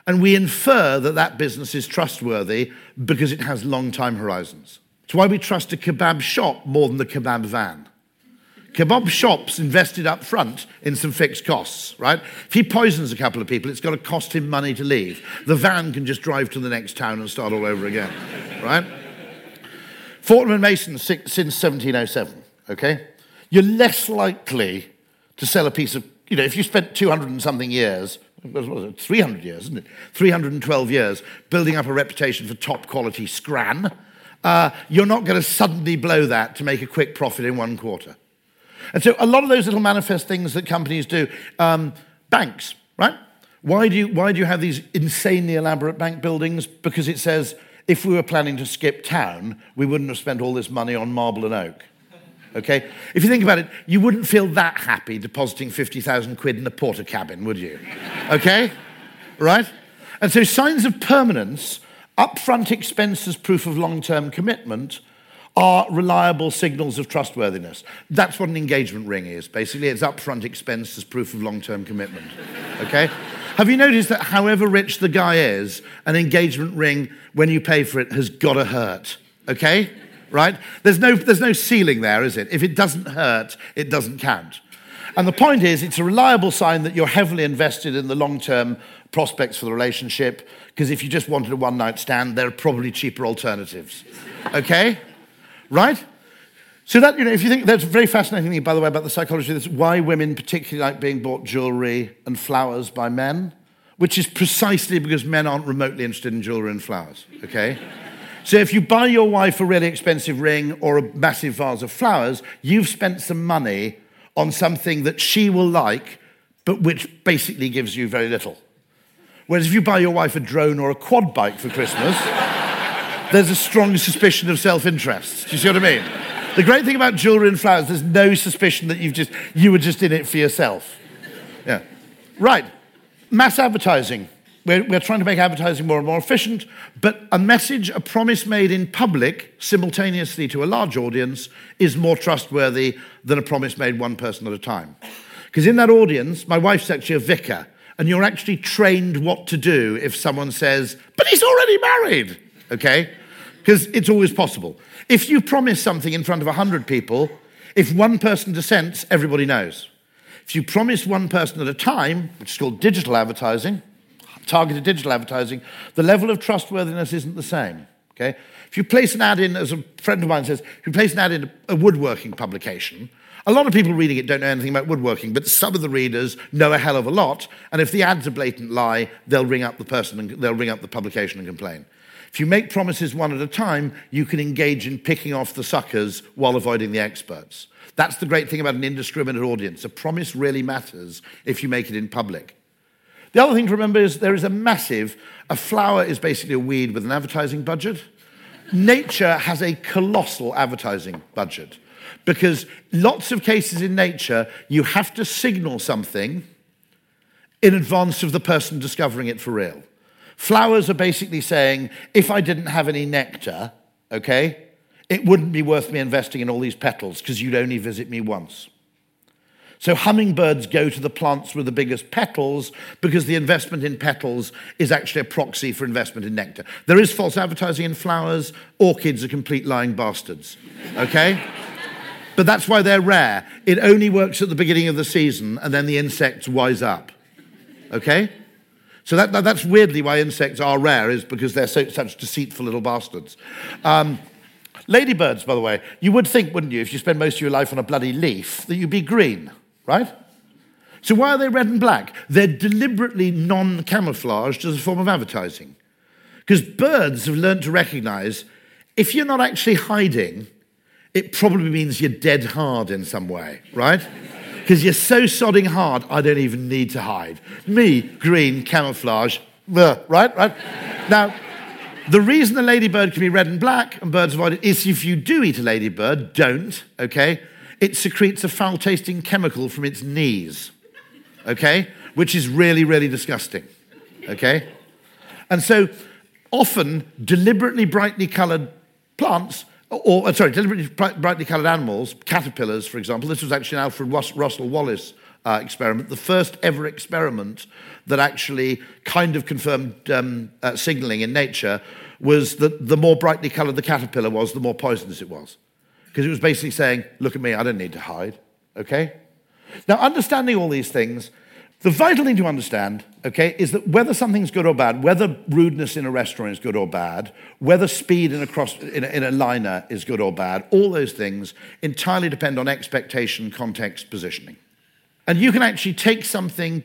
And we infer that that business is trustworthy because it has long time horizons. It's why we trust a kebab shop more than the kebab van. Kebab shops invested up front in some fixed costs, right? If he poisons a couple of people, it's got to cost him money to leave. The van can just drive to the next town and start all over again, right? Fortnum and Mason since 1707, okay? You're less likely to sell a piece of, you know, if you spent 200 and something years, 300 years, isn't it? 312 years building up a reputation for top quality scran, uh, you're not going to suddenly blow that to make a quick profit in one quarter. And so a lot of those little manifest things that companies do, um, banks, right? Why do, you, why do you have these insanely elaborate bank buildings? Because it says if we were planning to skip town, we wouldn't have spent all this money on marble and oak. Okay? If you think about it, you wouldn't feel that happy depositing 50,000 quid in a Portakabin, would you? Okay? Right? And so signs of permanence, upfront expenses, proof of long term commitment, are reliable signals of trustworthiness. That's what an engagement ring is. Basically, it's upfront expense as proof of long term commitment. Okay? Have you noticed that however rich the guy is, an engagement ring, when you pay for it, has got to hurt? Okay? Right? There's no, there's no ceiling there, is it? If it doesn't hurt, it doesn't count. And the point is, it's a reliable sign that you're heavily invested in the long term prospects for the relationship, because if you just wanted a one night stand, there are probably cheaper alternatives. Okay? Right? So that, you know, if you think that's a very fascinating thing, by the way, about the psychology of this, why women particularly like being bought jewelry and flowers by men, which is precisely because men aren't remotely interested in jewelry and flowers, okay? so if you buy your wife a really expensive ring or a massive vase of flowers, you've spent some money on something that she will like, but which basically gives you very little. Whereas if you buy your wife a drone or a quad bike for Christmas, there's a strong suspicion of self interest. Do you see what I mean? The great thing about jewelry and flowers, there's no suspicion that you've just, you were just in it for yourself. Yeah. Right. Mass advertising. We're, we're trying to make advertising more and more efficient, but a message, a promise made in public simultaneously to a large audience is more trustworthy than a promise made one person at a time. Because in that audience, my wife's actually a vicar, and you're actually trained what to do if someone says, but he's already married, okay? Because it's always possible. If you promise something in front of 100 people, if one person dissents, everybody knows. If you promise one person at a time, which is called digital advertising, targeted digital advertising, the level of trustworthiness isn't the same. Okay? If you place an ad in, as a friend of mine says, if you place an ad in a woodworking publication, a lot of people reading it don't know anything about woodworking, but some of the readers know a hell of a lot. And if the ad's a blatant lie, they'll ring up the person and they'll ring up the publication and complain. If you make promises one at a time, you can engage in picking off the suckers while avoiding the experts. That's the great thing about an indiscriminate audience. A promise really matters if you make it in public. The other thing to remember is there is a massive, a flower is basically a weed with an advertising budget. Nature has a colossal advertising budget because lots of cases in nature, you have to signal something in advance of the person discovering it for real. Flowers are basically saying, if I didn't have any nectar, okay, it wouldn't be worth me investing in all these petals because you'd only visit me once. So hummingbirds go to the plants with the biggest petals because the investment in petals is actually a proxy for investment in nectar. There is false advertising in flowers. Orchids are complete lying bastards. Okay? but that's why they're rare. It only works at the beginning of the season and then the insects wise up. Okay? So that, that, that's weirdly why insects are rare, is because they're so, such deceitful little bastards. Um, ladybirds, by the way, you would think, wouldn't you, if you spend most of your life on a bloody leaf, that you'd be green, right? So why are they red and black? They're deliberately non camouflaged as a form of advertising. Because birds have learned to recognize if you're not actually hiding, it probably means you're dead hard in some way, right? Because you're so sodding hard, I don't even need to hide. Me, green, camouflage, right? Right? now, the reason the ladybird can be red and black and birds avoid it is if you do eat a ladybird, don't, okay? It secretes a foul tasting chemical from its knees, okay? Which is really, really disgusting, okay? And so often, deliberately brightly colored plants or, uh, sorry, deliberately brightly coloured animals, caterpillars, for example. This was actually an Alfred Russel Wallace uh, experiment, the first ever experiment that actually kind of confirmed um, uh, signalling in nature was that the more brightly coloured the caterpillar was, the more poisonous it was. Because it was basically saying, look at me, I don't need to hide, okay? Now, understanding all these things, the vital thing to understand, okay, is that whether something's good or bad, whether rudeness in a restaurant is good or bad, whether speed in a, cross, in a, in a liner is good or bad, all those things entirely depend on expectation, context, positioning. And you can actually take something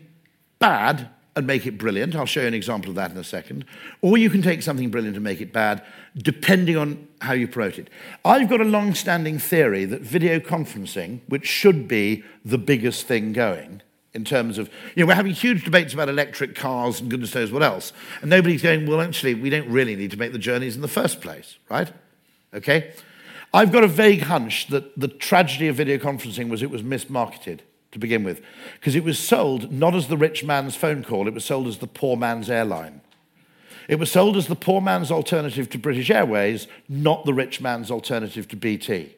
bad and make it brilliant. I'll show you an example of that in a second. Or you can take something brilliant and make it bad, depending on how you promote it. I've got a long standing theory that video conferencing, which should be the biggest thing going, in terms of, you know, we're having huge debates about electric cars and goodness knows what else. And nobody's going, well, actually, we don't really need to make the journeys in the first place, right? Okay? I've got a vague hunch that the tragedy of video conferencing was it was mismarketed to begin with, because it was sold not as the rich man's phone call, it was sold as the poor man's airline. It was sold as the poor man's alternative to British Airways, not the rich man's alternative to BT,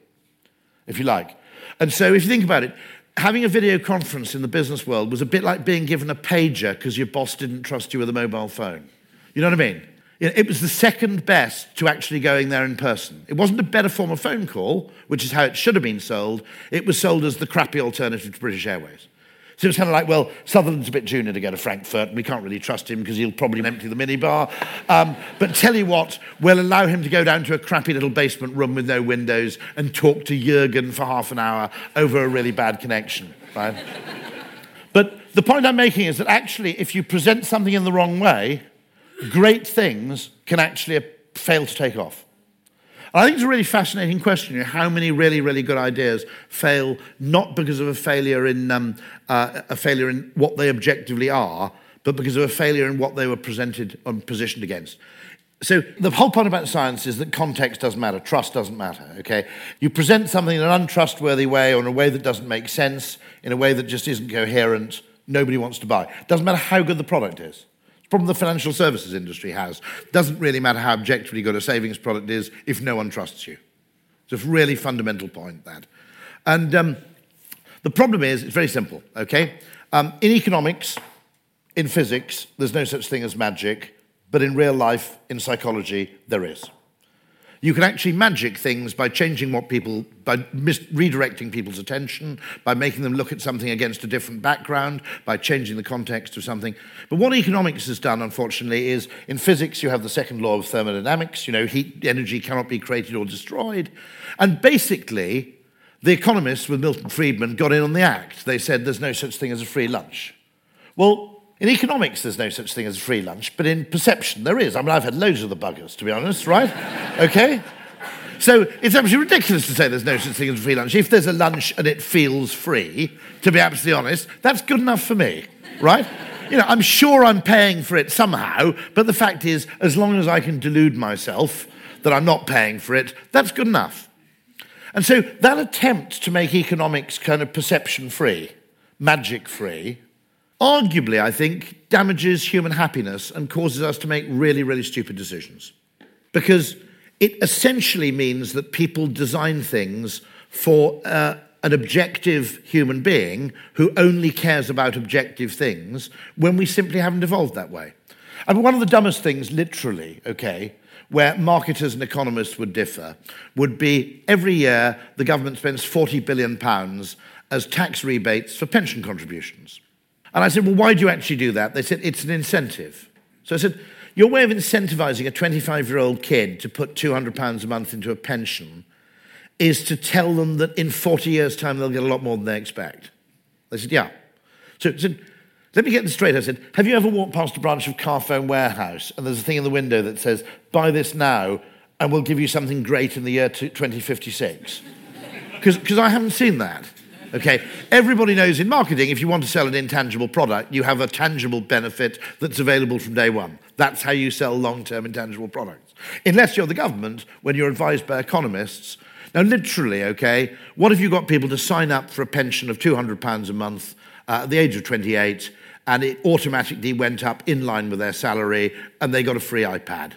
if you like. And so, if you think about it, having a video conference in the business world was a bit like being given a pager because your boss didn't trust you with a mobile phone. You know what I mean? It was the second best to actually going there in person. It wasn't a better form of phone call, which is how it should have been sold. It was sold as the crappy alternative to British Airways. So it's kind of like, well, Sutherland's a bit junior to go to Frankfurt, and we can't really trust him because he'll probably empty the minibar. Um, but tell you what, we'll allow him to go down to a crappy little basement room with no windows and talk to Jurgen for half an hour over a really bad connection, right? but the point I'm making is that actually, if you present something in the wrong way, great things can actually fail to take off. I think it's a really fascinating question how many really, really good ideas fail not because of a failure in, um, uh, a failure in what they objectively are, but because of a failure in what they were presented and positioned against. So the whole point about science is that context doesn't matter, trust doesn't matter, okay? You present something in an untrustworthy way or in a way that doesn't make sense, in a way that just isn't coherent, nobody wants to buy. It doesn't matter how good the product is problem the financial services industry has. Doesn't really matter how objectively good a savings product is if no one trusts you. It's a really fundamental point, that. And um, the problem is, it's very simple, okay? Um, in economics, in physics, there's no such thing as magic, but in real life, in psychology, there is. You can actually magic things by changing what people, by mis- redirecting people's attention, by making them look at something against a different background, by changing the context of something. But what economics has done, unfortunately, is in physics you have the second law of thermodynamics. You know, heat, energy cannot be created or destroyed. And basically, the economists with Milton Friedman got in on the act. They said there's no such thing as a free lunch. Well, in economics, there's no such thing as a free lunch, but in perception, there is. I mean, I've had loads of the buggers, to be honest, right? okay? So it's absolutely ridiculous to say there's no such thing as a free lunch. If there's a lunch and it feels free, to be absolutely honest, that's good enough for me, right? you know, I'm sure I'm paying for it somehow, but the fact is, as long as I can delude myself that I'm not paying for it, that's good enough. And so that attempt to make economics kind of perception free, magic free, arguably, I think, damages human happiness and causes us to make really, really stupid decisions. Because it essentially means that people design things for uh, an objective human being who only cares about objective things when we simply haven't evolved that way. Mean, one of the dumbest things, literally, okay, where marketers and economists would differ, would be every year the government spends 40 billion pounds as tax rebates for pension contributions. And I said, Well, why do you actually do that? They said, It's an incentive. So I said, Your way of incentivizing a 25 year old kid to put £200 a month into a pension is to tell them that in 40 years' time they'll get a lot more than they expect. They said, Yeah. So I said, let me get this straight. I said, Have you ever walked past a branch of Carphone Warehouse and there's a thing in the window that says, Buy this now and we'll give you something great in the year 2056? Because I haven't seen that. Okay, everybody knows in marketing, if you want to sell an intangible product, you have a tangible benefit that's available from day one. That's how you sell long term intangible products. Unless you're the government, when you're advised by economists. Now, literally, okay, what if you got people to sign up for a pension of £200 a month uh, at the age of 28 and it automatically went up in line with their salary and they got a free iPad?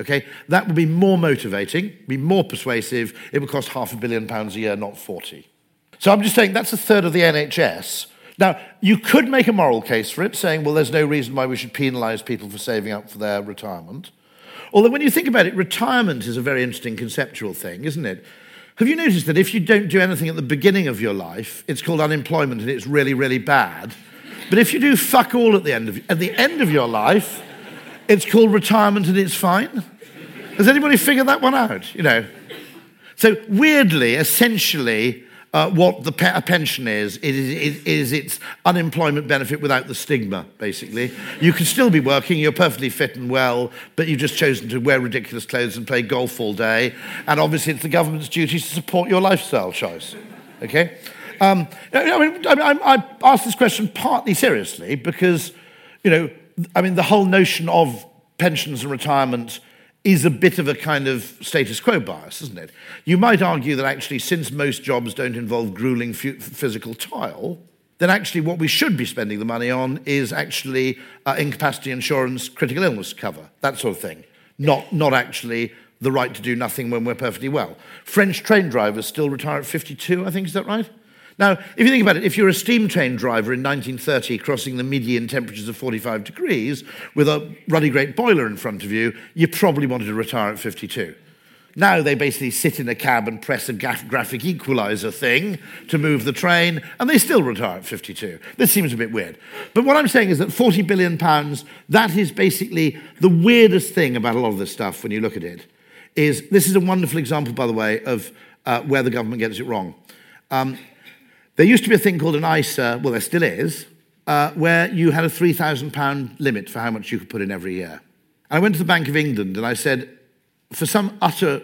Okay, that would be more motivating, be more persuasive. It would cost half a billion pounds a year, not 40. So I'm just saying that's a third of the NHS. Now, you could make a moral case for it, saying, well, there's no reason why we should penalise people for saving up for their retirement. Although, when you think about it, retirement is a very interesting conceptual thing, isn't it? Have you noticed that if you don't do anything at the beginning of your life, it's called unemployment and it's really, really bad? But if you do fuck all at the end of, at the end of your life, it's called retirement and it's fine? Has anybody figured that one out? You know? So, weirdly, essentially, uh, what the pension is. It is, it is its unemployment benefit without the stigma, basically. You can still be working, you're perfectly fit and well, but you've just chosen to wear ridiculous clothes and play golf all day. And obviously, it's the government's duty to support your lifestyle choice. Okay? Um, I, mean, I, I ask this question partly seriously because, you know, I mean, the whole notion of pensions and retirement is a bit of a kind of status quo bias, isn't it? You might argue that actually, since most jobs don't involve grueling physical toil, then actually what we should be spending the money on is actually uh, incapacity insurance, critical illness cover, that sort of thing, not, not actually the right to do nothing when we're perfectly well. French train drivers still retire at 52, I think, is that right? Now, if you think about it, if you're a steam train driver in 1930 crossing the median temperatures of 45 degrees with a ruddy great boiler in front of you, you probably wanted to retire at 52. Now they basically sit in a cab and press a graphic equalizer thing to move the train, and they still retire at 52. This seems a bit weird. But what I'm saying is that 40 billion pounds, that is basically the weirdest thing about a lot of this stuff when you look at it, is this is a wonderful example, by the way, of uh, where the government gets it wrong. Um, there used to be a thing called an ISA, well, there still is, uh, where you had a £3,000 limit for how much you could put in every year. I went to the Bank of England and I said, for some utter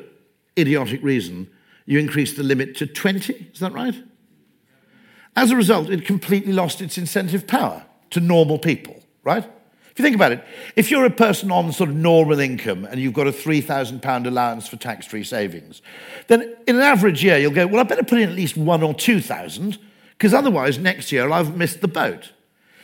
idiotic reason, you increased the limit to 20, is that right? As a result, it completely lost its incentive power to normal people, right? If you think about it, if you're a person on sort of normal income and you've got a £3,000 allowance for tax free savings, then in an average year you'll go, well, I better put in at least one or 2,000 because otherwise next year I've missed the boat.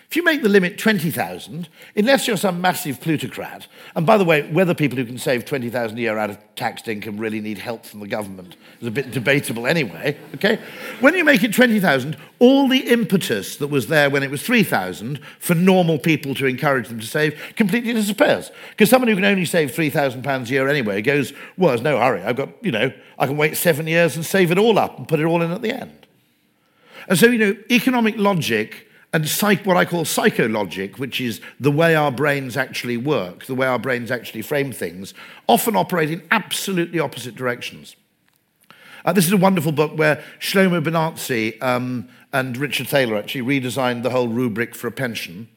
If you make the limit 20,000, unless you're some massive plutocrat, and by the way, whether people who can save 20,000 a year out of taxed income really need help from the government is a bit debatable anyway, okay? When you make it 20,000, all the impetus that was there when it was 3,000 for normal people to encourage them to save completely disappears. Because someone who can only save 3,000 pounds a year anyway goes, well, there's no hurry. I've got, you know, I can wait seven years and save it all up and put it all in at the end. And so, you know, economic logic and psych, what I call psychologic, which is the way our brains actually work, the way our brains actually frame things, often operate in absolutely opposite directions. Uh, this is a wonderful book where Shlomo Benartzi um, and Richard Thaler actually redesigned the whole rubric for a pension.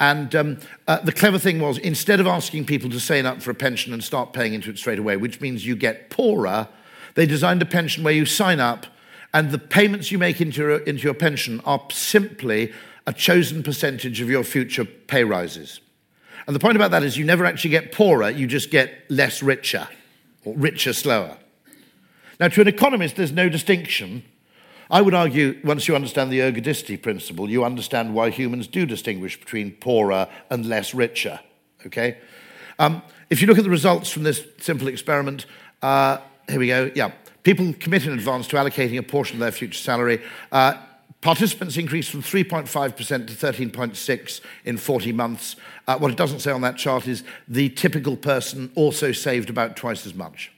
And um, uh, the clever thing was, instead of asking people to sign up for a pension and start paying into it straight away, which means you get poorer, they designed a pension where you sign up and the payments you make into your, into your pension are simply a chosen percentage of your future pay rises. And the point about that is you never actually get poorer, you just get less richer, or richer slower. Now, to an economist, there's no distinction. I would argue, once you understand the ergodicity principle, you understand why humans do distinguish between poorer and less richer. Okay? Um, if you look at the results from this simple experiment, uh, here we go. Yeah. People commit in advance to allocating a portion of their future salary. Uh, participants increased from 3.5% to 13.6 in 40 months. Uh, what it doesn't say on that chart is the typical person also saved about twice as much.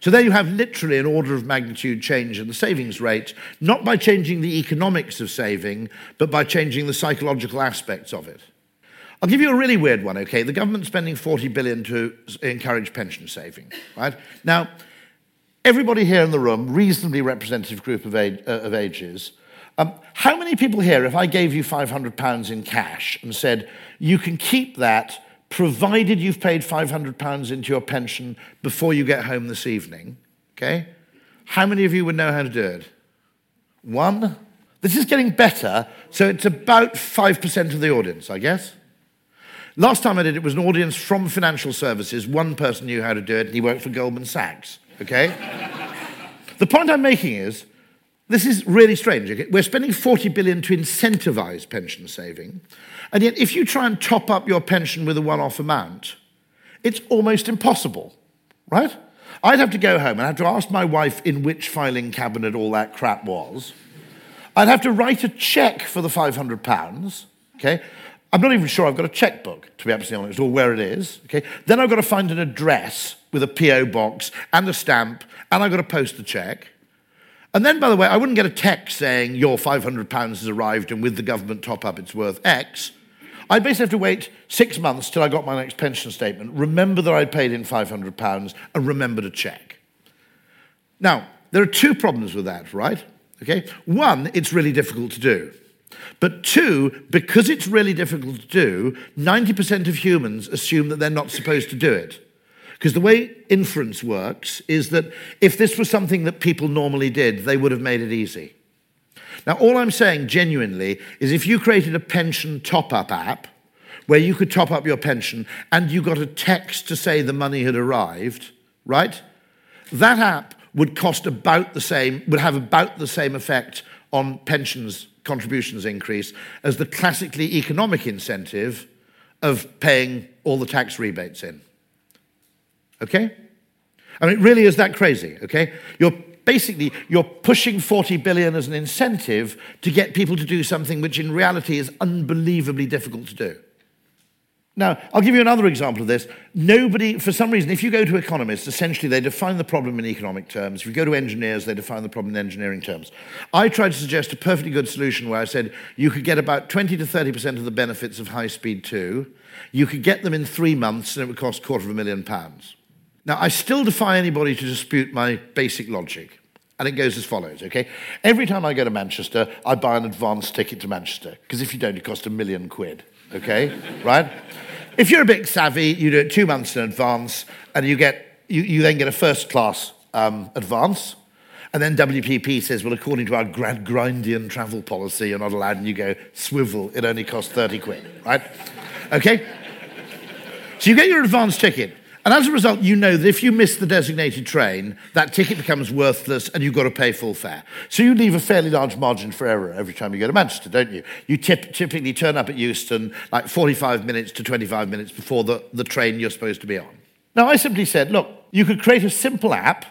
So there you have literally an order of magnitude change in the savings rate, not by changing the economics of saving, but by changing the psychological aspects of it. I'll give you a really weird one, okay? The government's spending 40 billion to encourage pension saving, right? Now, everybody here in the room, reasonably representative group of, age, uh, of ages, um, how many people here, if I gave you £500 in cash and said, you can keep that provided you've paid £500 into your pension before you get home this evening, okay? How many of you would know how to do it? One? This is getting better, so it's about 5% of the audience, I guess. Last time I did it was an audience from financial services. One person knew how to do it, and he worked for Goldman Sachs okay? the point I'm making is this is really strange. We're spending 40 billion to incentivize pension saving, and yet if you try and top up your pension with a one-off amount, it's almost impossible, right? I'd have to go home and I'd have to ask my wife in which filing cabinet all that crap was. I'd have to write a check for the 500 pounds, okay? I'm not even sure I've got a checkbook, to be absolutely honest, or where it is. Okay? Then I've got to find an address with a P.O. box and a stamp, and I've got to post the check. And then, by the way, I wouldn't get a text saying your £500 has arrived and with the government top up it's worth X. I'd basically have to wait six months till I got my next pension statement, remember that I'd paid in £500, and remember to check. Now, there are two problems with that, right? Okay? One, it's really difficult to do. But two, because it's really difficult to do, 90% of humans assume that they're not supposed to do it. Because the way inference works is that if this was something that people normally did, they would have made it easy. Now, all I'm saying genuinely is if you created a pension top up app where you could top up your pension and you got a text to say the money had arrived, right? That app would cost about the same, would have about the same effect on pensions contributions increase as the classically economic incentive of paying all the tax rebates in. Okay? I mean, it really is that crazy, okay? You're basically you're pushing 40 billion as an incentive to get people to do something which in reality is unbelievably difficult to do. Now, I'll give you another example of this. Nobody, for some reason, if you go to economists, essentially they define the problem in economic terms. If you go to engineers, they define the problem in engineering terms. I tried to suggest a perfectly good solution where I said you could get about 20 to 30% of the benefits of high speed 2. You could get them in three months and it would cost a quarter of a million pounds. Now, I still defy anybody to dispute my basic logic. And it goes as follows, okay? Every time I go to Manchester, I buy an advance ticket to Manchester, because if you don't, it costs a million quid, okay? right? If you're a bit savvy, you do it two months in advance, and you, get, you, you then get a first class um, advance. And then WPP says, well, according to our Gradgrindian travel policy, you're not allowed. And you go, swivel, it only costs 30 quid, right? Okay? So you get your advance ticket, And as a result, you know that if you miss the designated train, that ticket becomes worthless and you've got to pay full fare. So you leave a fairly large margin for error every time you go to Manchester, don't you? You tip, typically turn up at Euston like 45 minutes to 25 minutes before the, the train you're supposed to be on. Now, I simply said, look, you could create a simple app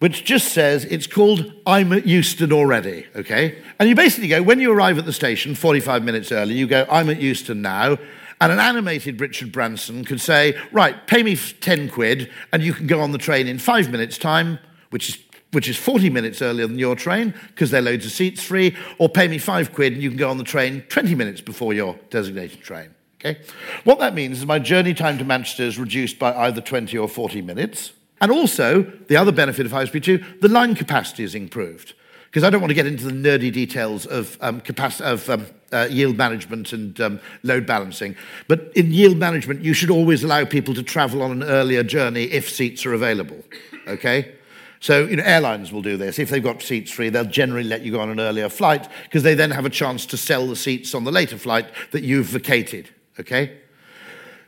which just says it's called I'm at Euston already, okay? And you basically go, when you arrive at the station 45 minutes early, you go, I'm at Euston now. And an animated Richard Branson could say, right, pay me 10 quid and you can go on the train in five minutes' time, which is, which is 40 minutes earlier than your train because there are loads of seats free, or pay me five quid and you can go on the train 20 minutes before your designated train. Okay? What that means is my journey time to Manchester is reduced by either 20 or 40 minutes. And also, the other benefit of high speed 2, the line capacity is improved. Because I don't want to get into the nerdy details of, um, of um, uh, yield management and um, load balancing. But in yield management, you should always allow people to travel on an earlier journey if seats are available. Okay? So, you know, airlines will do this. If they've got seats free, they'll generally let you go on an earlier flight because they then have a chance to sell the seats on the later flight that you've vacated. Okay?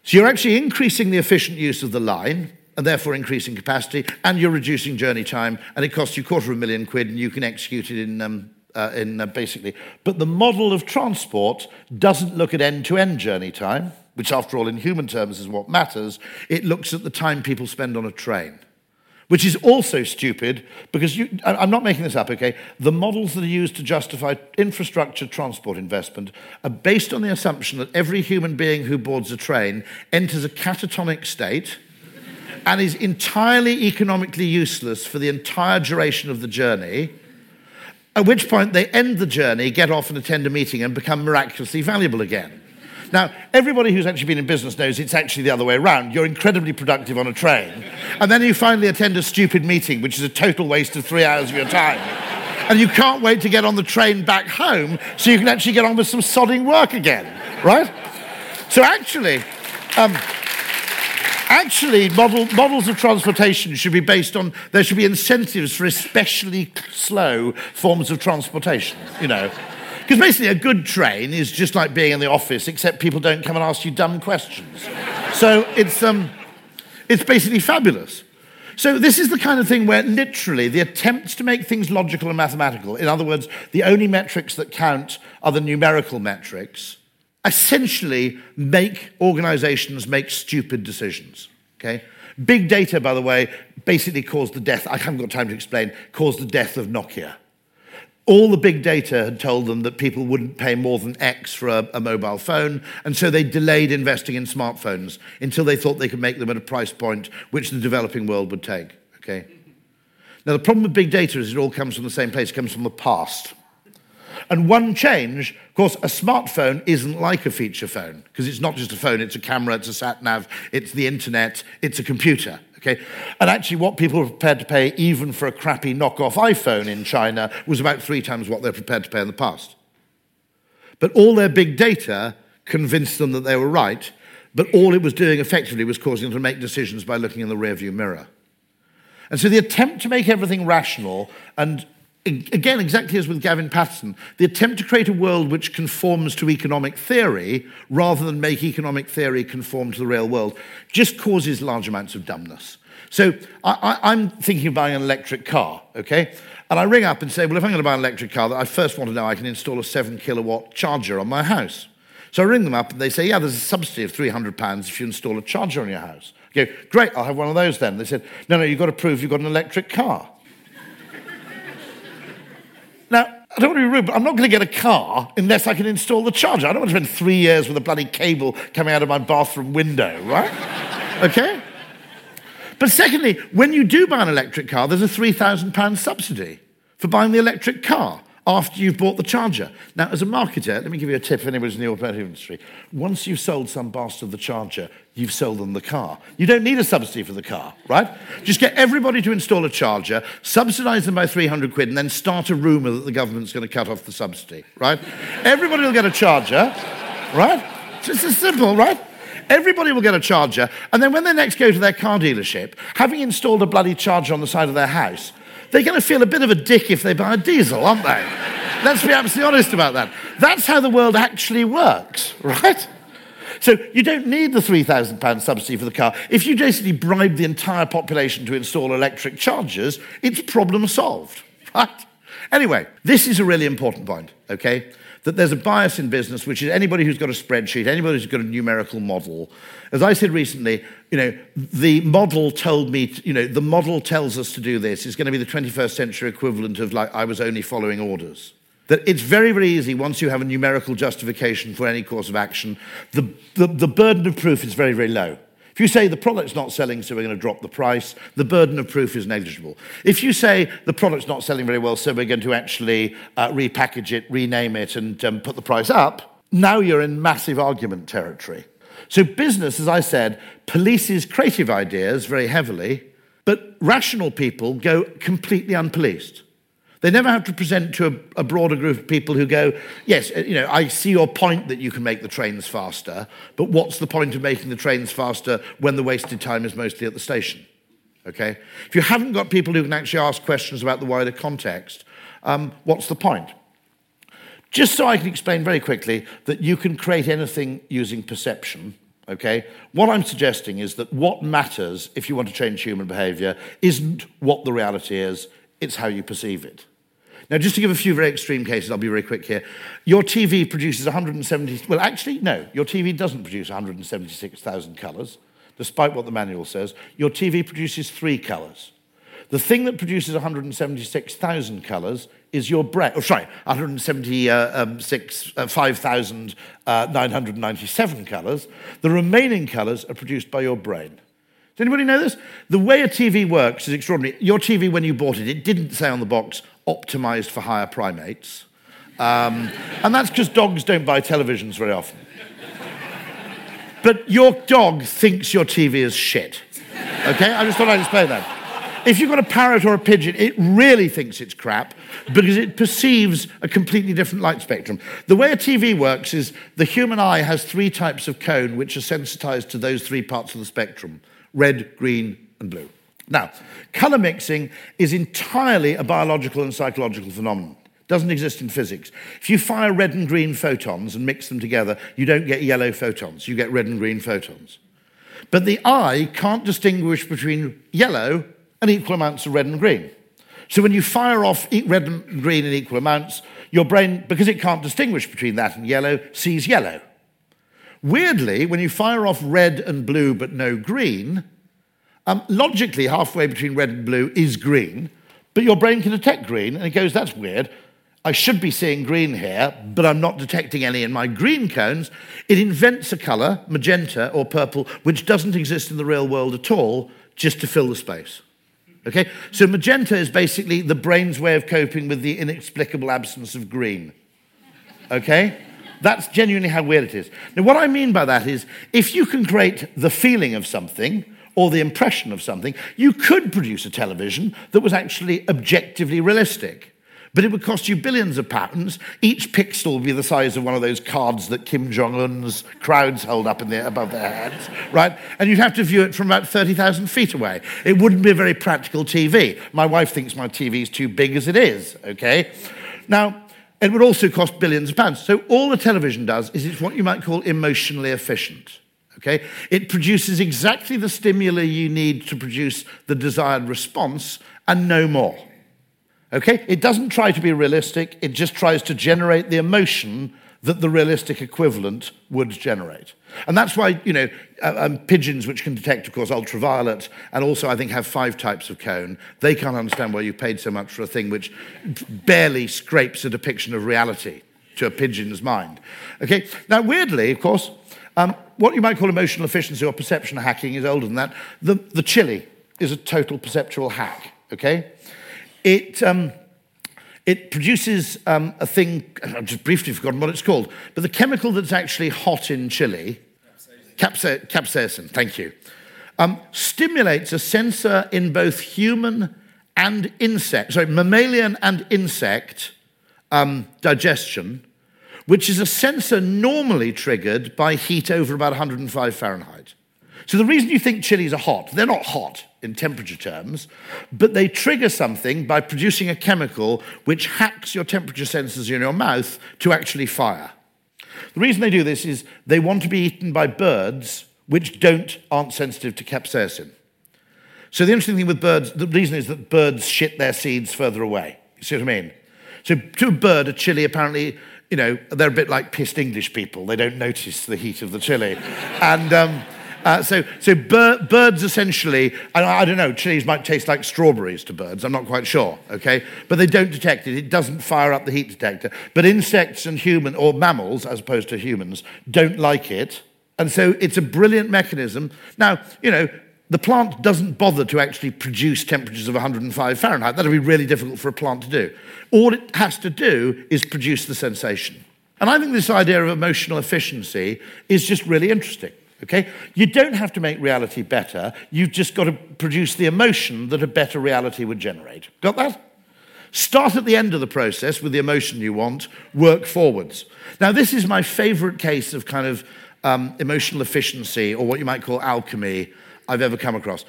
So you're actually increasing the efficient use of the line and therefore increasing capacity, and you're reducing journey time, and it costs you quarter of a million quid, and you can execute it in, um, uh, in uh, basically. But the model of transport doesn't look at end to end journey time, which, after all, in human terms is what matters. It looks at the time people spend on a train. Which is also stupid because you, I'm not making this up, okay? The models that are used to justify infrastructure transport investment are based on the assumption that every human being who boards a train enters a catatonic state and is entirely economically useless for the entire duration of the journey, at which point they end the journey, get off and attend a meeting, and become miraculously valuable again. Now, everybody who's actually been in business knows it's actually the other way around. You're incredibly productive on a train, and then you finally attend a stupid meeting, which is a total waste of three hours of your time. And you can't wait to get on the train back home so you can actually get on with some sodding work again, right? So, actually, um, Actually, model, models of transportation should be based on, there should be incentives for especially slow forms of transportation, you know. Because basically, a good train is just like being in the office, except people don't come and ask you dumb questions. So it's, um, it's basically fabulous. So, this is the kind of thing where literally the attempts to make things logical and mathematical, in other words, the only metrics that count are the numerical metrics, essentially make organizations make stupid decisions. Okay? Big data, by the way, basically caused the death, I haven't got time to explain, caused the death of Nokia. All the big data had told them that people wouldn't pay more than X for a, a, mobile phone, and so they delayed investing in smartphones until they thought they could make them at a price point which the developing world would take. Okay? Now, the problem with big data is it all comes from the same place, it comes from the past. And one change, of course, a smartphone isn't like a feature phone because it's not just a phone, it's a camera, it's a sat nav, it's the internet, it's a computer. Okay? And actually, what people were prepared to pay, even for a crappy knockoff iPhone in China, was about three times what they're prepared to pay in the past. But all their big data convinced them that they were right, but all it was doing effectively was causing them to make decisions by looking in the rearview mirror. And so the attempt to make everything rational and again, exactly as with Gavin Patterson, the attempt to create a world which conforms to economic theory rather than make economic theory conform to the real world just causes large amounts of dumbness. So I, am thinking of buying an electric car, okay? And I ring up and say, well, if I'm going to buy an electric car, I first want to know I can install a seven kilowatt charger on my house. So I ring them up and they say, yeah, there's a subsidy of £300 if you install a charger on your house. I go, great, I'll have one of those then. They said, no, no, you've got to prove you've got an electric car. Now, I don't want to be rude, but I'm not going to get a car unless I can install the charger. I don't want to spend three years with a bloody cable coming out of my bathroom window, right? okay? But secondly, when you do buy an electric car, there's a £3,000 subsidy for buying the electric car after you've bought the charger. Now, as a marketer, let me give you a tip if anybody's in the automotive industry. Once you've sold some bastard the charger, you've sold them the car. You don't need a subsidy for the car, right? Just get everybody to install a charger, subsidize them by 300 quid, and then start a rumour that the government's going to cut off the subsidy, right? everybody will get a charger, right? Just as simple, right? Everybody will get a charger, and then when they next go to their car dealership, having installed a bloody charger on the side of their house, they're going to feel a bit of a dick if they buy a diesel, aren't they? Let's be absolutely honest about that. That's how the world actually works, right? So you don't need the £3,000 subsidy for the car. If you basically bribe the entire population to install electric chargers, it's problem solved, right? Anyway, this is a really important point, okay? That there's a bias in business, which is anybody who's got a spreadsheet, anybody who's got a numerical model. As I said recently, you know, the model told me, you know, the model tells us to do this. It's going to be the 21st century equivalent of like I was only following orders that it's very, very easy once you have a numerical justification for any course of action. The, the, the, burden of proof is very, very low. If you say the product's not selling, so we're going to drop the price, the burden of proof is negligible. If you say the product's not selling very well, so we're going to actually uh, repackage it, rename it, and um, put the price up, now you're in massive argument territory. So, business, as I said, polices creative ideas very heavily, but rational people go completely unpoliced. They never have to present to a, a, broader group of people who go, yes, uh, you know, I see your point that you can make the trains faster, but what's the point of making the trains faster when the wasted time is mostly at the station? Okay? If you haven't got people who can actually ask questions about the wider context, um, what's the point? Just so I can explain very quickly that you can create anything using perception. Okay? What I'm suggesting is that what matters if you want to change human behavior isn't what the reality is, it's how you perceive it. Now, just to give a few very extreme cases, I'll be very quick here. Your TV produces 170, well, actually, no, your TV doesn't produce 176,000 colours, despite what the manual says. Your TV produces three colours. The thing that produces 176,000 colours is your brain. Oh, sorry, 176, uh, 5,997 uh, colours. The remaining colours are produced by your brain. Does anybody know this? The way a TV works is extraordinary. Your TV, when you bought it, it didn't say on the box, optimized for higher primates. Um, and that's because dogs don't buy televisions very often. But your dog thinks your TV is shit. Okay? I just thought I'd explain that. If you've got a parrot or a pigeon, it really thinks it's crap because it perceives a completely different light spectrum. The way a TV works is the human eye has three types of cone which are sensitized to those three parts of the spectrum red, green, and blue. Now, color mixing is entirely a biological and psychological phenomenon. It doesn't exist in physics. If you fire red and green photons and mix them together, you don't get yellow photons, you get red and green photons. But the eye can't distinguish between yellow and equal amounts of red and green. So when you fire off red and green in equal amounts, your brain, because it can't distinguish between that and yellow, sees yellow. Weirdly, when you fire off red and blue but no green, um, logically, halfway between red and blue is green, but your brain can detect green, and it goes, that's weird. I should be seeing green here, but I'm not detecting any in my green cones. It invents a colour, magenta or purple, which doesn't exist in the real world at all, just to fill the space. Okay? So magenta is basically the brain's way of coping with the inexplicable absence of green. Okay? That's genuinely how weird it is. Now, what I mean by that is if you can create the feeling of something or the impression of something, you could produce a television that was actually objectively realistic. But it would cost you billions of pounds. Each pixel would be the size of one of those cards that Kim Jong un's crowds hold up in the, above their heads, right? And you'd have to view it from about 30,000 feet away. It wouldn't be a very practical TV. My wife thinks my TV is too big as it is, okay? Now, it would also cost billions of pounds. So all the television does is it's what you might call emotionally efficient. Okay? It produces exactly the stimuli you need to produce the desired response and no more. Okay? It doesn't try to be realistic, it just tries to generate the emotion that the realistic equivalent would generate. And that's why, you know, uh, um, pigeons, which can detect, of course, ultraviolet, and also I think have five types of cone, they can't understand why you paid so much for a thing which barely scrapes a depiction of reality to a pigeon's mind. Okay? Now, weirdly, of course, um, what you might call emotional efficiency or perception hacking is older than that. The, the chili is a total perceptual hack, okay? It, um, it produces um, a thing, I've just briefly forgotten what it's called, but the chemical that's actually hot in chili, capsaicin, capsaicin thank you, um, stimulates a sensor in both human and insect, sorry, mammalian and insect um, digestion, which is a sensor normally triggered by heat over about 105 Fahrenheit. So the reason you think chilies are hot, they're not hot in temperature terms, but they trigger something by producing a chemical which hacks your temperature sensors in your mouth to actually fire. The reason they do this is they want to be eaten by birds which don't aren't sensitive to capsaicin. So the interesting thing with birds, the reason is that birds shit their seeds further away. You see what I mean? So to a bird, a chili apparently, you know, they're a bit like pissed English people. They don't notice the heat of the chili. and um, uh, so, so bir- birds essentially, I, I don't know, chilies might taste like strawberries to birds, I'm not quite sure, okay? But they don't detect it. It doesn't fire up the heat detector. But insects and human, or mammals, as opposed to humans, don't like it. And so it's a brilliant mechanism. Now, you know, the plant doesn't bother to actually produce temperatures of 105 Fahrenheit. That'd be really difficult for a plant to do. All it has to do is produce the sensation. And I think this idea of emotional efficiency is just really interesting. Okay? You don't have to make reality better. You've just got to produce the emotion that a better reality would generate. Got that? Start at the end of the process with the emotion you want, work forwards. Now, this is my favorite case of kind of um, emotional efficiency, or what you might call alchemy, I've ever come across.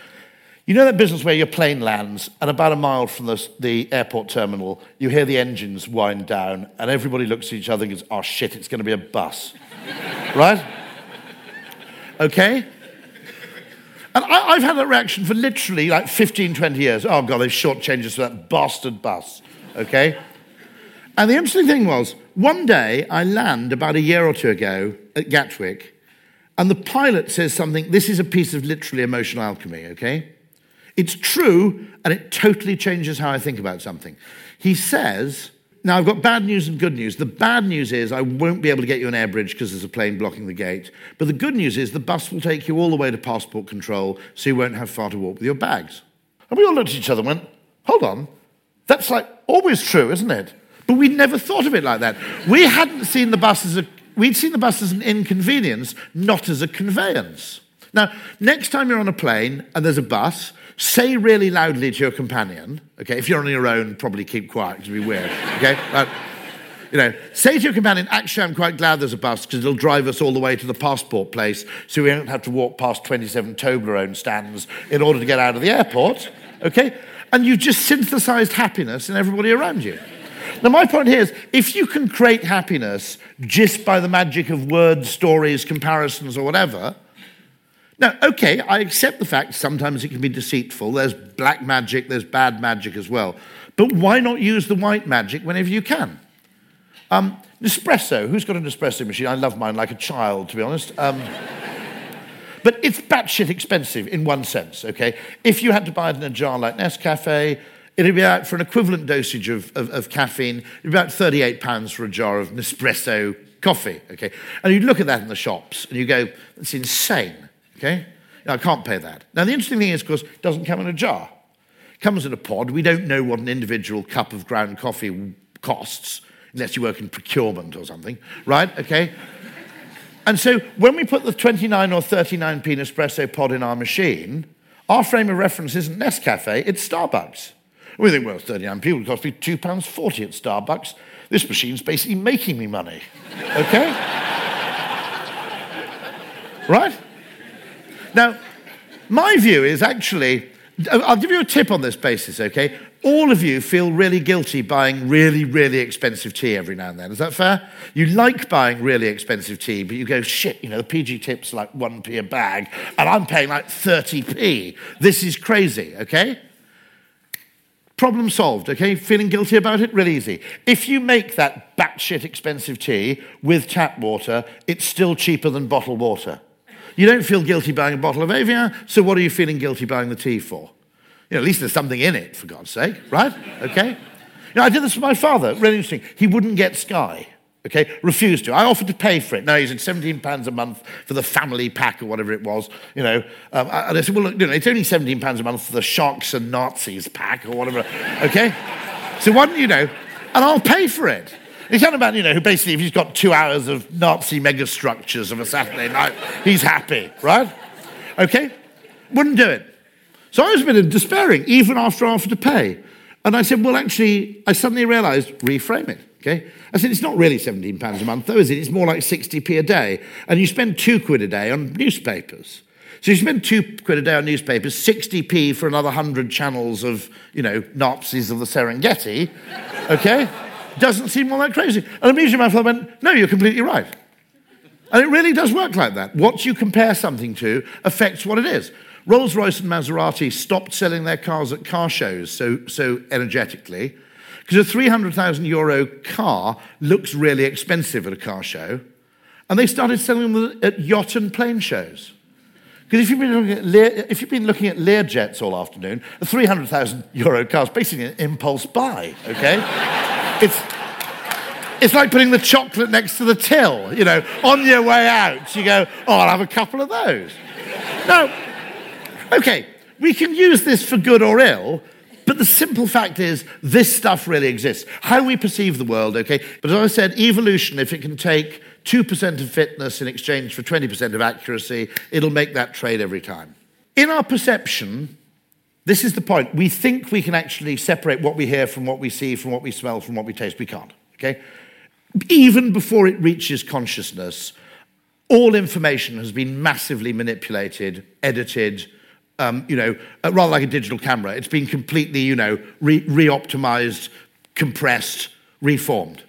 You know that business where your plane lands, and about a mile from the, the airport terminal, you hear the engines wind down, and everybody looks at each other and goes, oh shit, it's going to be a bus. right? Okay? And I, have had that reaction for literally like 15, 20 years. Oh, God, they've shortchanged us for that bastard bus. Okay? And the interesting thing was, one day I land about a year or two ago at Gatwick, and the pilot says something. This is a piece of literally emotional alchemy, okay? It's true, and it totally changes how I think about something. He says, now, I've got bad news and good news. The bad news is I won't be able to get you an air bridge because there's a plane blocking the gate. But the good news is the bus will take you all the way to passport control so you won't have far to walk with your bags. And we all looked at each other and went, hold on, that's like always true, isn't it? But we'd never thought of it like that. We hadn't seen the bus as a, we'd seen the bus as an inconvenience, not as a conveyance. Now, next time you're on a plane and there's a bus, say really loudly to your companion, okay? If you're on your own, probably keep quiet, it'd be weird, okay? But, you know, say to your companion, actually, I'm quite glad there's a bus because it'll drive us all the way to the passport place so we don't have to walk past 27 Toblerone stands in order to get out of the airport, okay? And you've just synthesized happiness in everybody around you. Now, my point here is if you can create happiness just by the magic of words, stories, comparisons, or whatever, now, okay, I accept the fact sometimes it can be deceitful. There's black magic, there's bad magic as well. But why not use the white magic whenever you can? Um, Nespresso, who's got an espresso machine? I love mine like a child, to be honest. Um, but it's batshit expensive in one sense, okay? If you had to buy it in a jar like Nescafe, it'd be out for an equivalent dosage of, of, of caffeine, it'd be about £38 for a jar of Nespresso coffee, okay? And you'd look at that in the shops and you go, that's insane. Okay? Now, I can't pay that. Now, the interesting thing is, of course, it doesn't come in a jar. It comes in a pod. We don't know what an individual cup of ground coffee costs unless you work in procurement or something, right? Okay? and so when we put the 29 or 39p Nespresso pod in our machine, our frame of reference isn't Nescafe, it's Starbucks. We think, well, 39p would cost me £2.40 at Starbucks. This machine's basically making me money. Okay? right? Now, my view is actually, I'll give you a tip on this basis, okay? All of you feel really guilty buying really, really expensive tea every now and then. Is that fair? You like buying really expensive tea, but you go, shit, you know, the PG Tips like 1p a bag, and I'm paying like 30p. This is crazy, okay? Problem solved, okay? Feeling guilty about it? Real easy. If you make that batshit expensive tea with tap water, it's still cheaper than bottled water. You don't feel guilty buying a bottle of Evian, so what are you feeling guilty buying the tea for? You know, at least there's something in it, for God's sake, right? Okay? You know, I did this for my father, really interesting. He wouldn't get Sky, okay? Refused to. I offered to pay for it. No, he said £17 a month for the family pack or whatever it was, you know. Um, and I said, well, look, you know, it's only £17 a month for the Sharks and Nazis pack or whatever, okay? So why don't you know? And I'll pay for it. He's talking about, you know, who basically, if he's got two hours of Nazi megastructures of a Saturday night, he's happy, right? Okay? Wouldn't do it. So I was a bit despairing, even after I offered to pay. And I said, well, actually, I suddenly realized, reframe it, okay? I said, it's not really £17 a month, though, is it? It's more like 60p a day. And you spend two quid a day on newspapers. So you spend two quid a day on newspapers, 60p for another 100 channels of, you know, Nazis of the Serengeti, okay? Doesn't seem all that crazy. And immediately my father went, No, you're completely right. And it really does work like that. What you compare something to affects what it is. Rolls Royce and Maserati stopped selling their cars at car shows so, so energetically because a 300,000 euro car looks really expensive at a car show. And they started selling them at yacht and plane shows. Because if you've been looking at Lear, if you've been looking at Learjets all afternoon, a 300,000 euro car is basically an impulse buy, okay? it's, it's like putting the chocolate next to the till, you know, on your way out. You go, oh, I'll have a couple of those. now, okay, we can use this for good or ill, but the simple fact is, this stuff really exists. How we perceive the world, okay? But as I said, evolution, if it can take 2% of fitness in exchange for 20% of accuracy, it'll make that trade every time. In our perception, this is the point. We think we can actually separate what we hear from what we see, from what we smell, from what we taste. We can't, okay? Even before it reaches consciousness, all information has been massively manipulated, edited, um, you know, uh, rather like a digital camera. It's been completely, you know, re optimized, compressed, reformed.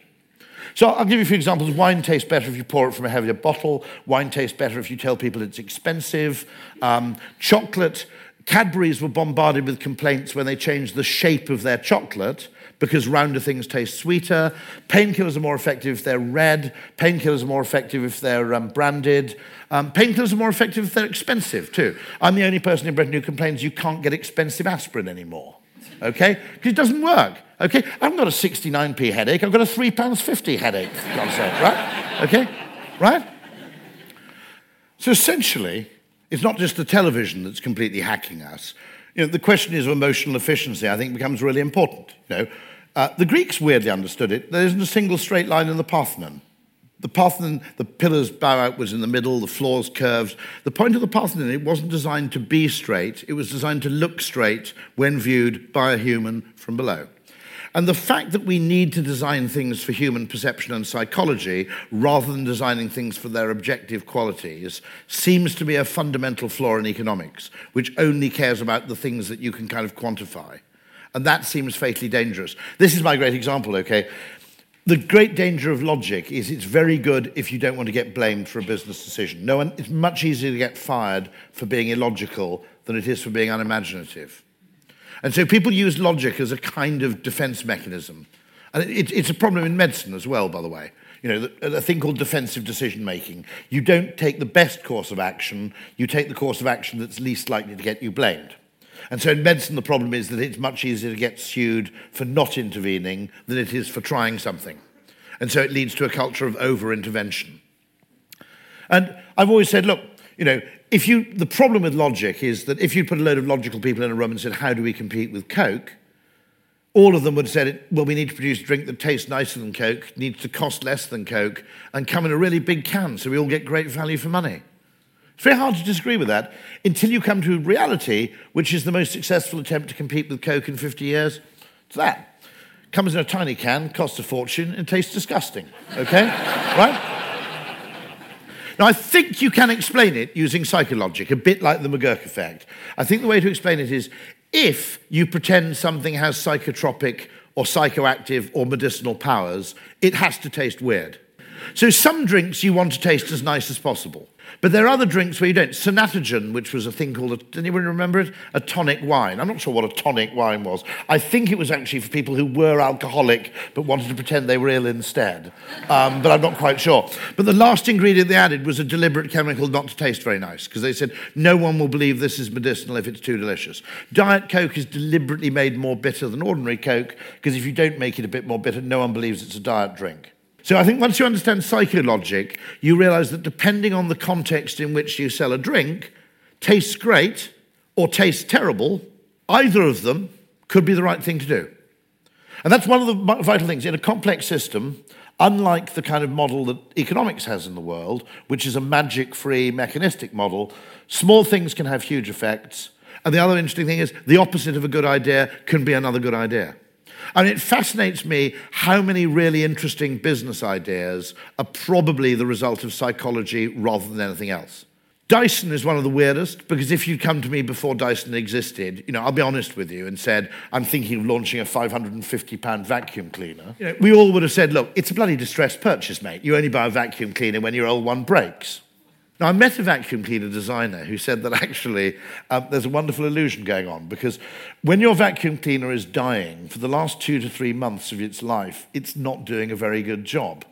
So I'll give you a few examples. Wine tastes better if you pour it from a heavier bottle. Wine tastes better if you tell people it's expensive. Um, chocolate, Cadbury's were bombarded with complaints when they changed the shape of their chocolate because rounder things taste sweeter. Painkillers are more effective if they're red. Painkillers are more effective if they're um, branded. Um, painkillers are more effective if they're expensive too. I'm the only person in Britain who complains you can't get expensive aspirin anymore. Okay? Because it doesn't work. Okay? I haven't got a 69p headache, I've got a £3.50 headache, sake, right? Okay? Right? So essentially, it's not just the television that's completely hacking us. You know, the question is of emotional efficiency, I think, becomes really important. You know, uh, the Greeks weirdly understood it. There isn't a single straight line in the Parthenon. The Parthenon, the pillars bow outwards in the middle, the floor's curved. The point of the Parthenon, it wasn't designed to be straight, it was designed to look straight when viewed by a human from below. And the fact that we need to design things for human perception and psychology rather than designing things for their objective qualities seems to be a fundamental flaw in economics, which only cares about the things that you can kind of quantify. And that seems fatally dangerous. This is my great example, okay? The great danger of logic is it's very good if you don't want to get blamed for a business decision. No one, it's much easier to get fired for being illogical than it is for being unimaginative. And so people use logic as a kind of defense mechanism. And it, it's a problem in medicine as well, by the way. You know, a thing called defensive decision making. You don't take the best course of action, you take the course of action that's least likely to get you blamed. And so in medicine, the problem is that it's much easier to get sued for not intervening than it is for trying something. And so it leads to a culture of over intervention. And I've always said, look, you know, if you, the problem with logic is that if you put a load of logical people in a room and said, How do we compete with Coke? all of them would have said, Well, we need to produce a drink that tastes nicer than Coke, needs to cost less than Coke, and come in a really big can so we all get great value for money. It's very hard to disagree with that until you come to reality, which is the most successful attempt to compete with Coke in 50 years. It's that. Comes in a tiny can, costs a fortune, and tastes disgusting. Okay? right? Now, I think you can explain it using psychologic, a bit like the McGurk effect. I think the way to explain it is if you pretend something has psychotropic or psychoactive or medicinal powers, it has to taste weird. So, some drinks you want to taste as nice as possible. But there are other drinks where you don't. Sanatogen, which was a thing called, a, anyone remember it? A tonic wine. I'm not sure what a tonic wine was. I think it was actually for people who were alcoholic but wanted to pretend they were ill instead. Um, but I'm not quite sure. But the last ingredient they added was a deliberate chemical not to taste very nice because they said no one will believe this is medicinal if it's too delicious. Diet Coke is deliberately made more bitter than ordinary Coke because if you don't make it a bit more bitter, no one believes it's a diet drink. So I think once you understand psychologic, you realize that depending on the context in which you sell a drink, tastes great or tastes terrible, either of them could be the right thing to do. And that's one of the vital things. In a complex system, unlike the kind of model that economics has in the world, which is a magic free mechanistic model, small things can have huge effects. And the other interesting thing is the opposite of a good idea can be another good idea. Mean, it fascinates me how many really interesting business ideas are probably the result of psychology rather than anything else. Dyson is one of the weirdest because if you'd come to me before Dyson existed, you know, I'll be honest with you and said, I'm thinking of launching a 550 pound vacuum cleaner, you know, we all would have said, look, it's a bloody distressed purchase, mate. You only buy a vacuum cleaner when your old one breaks. Now, I met a vacuum cleaner designer who said that actually um, there's a wonderful illusion going on because when your vacuum cleaner is dying for the last two to three months of its life, it's not doing a very good job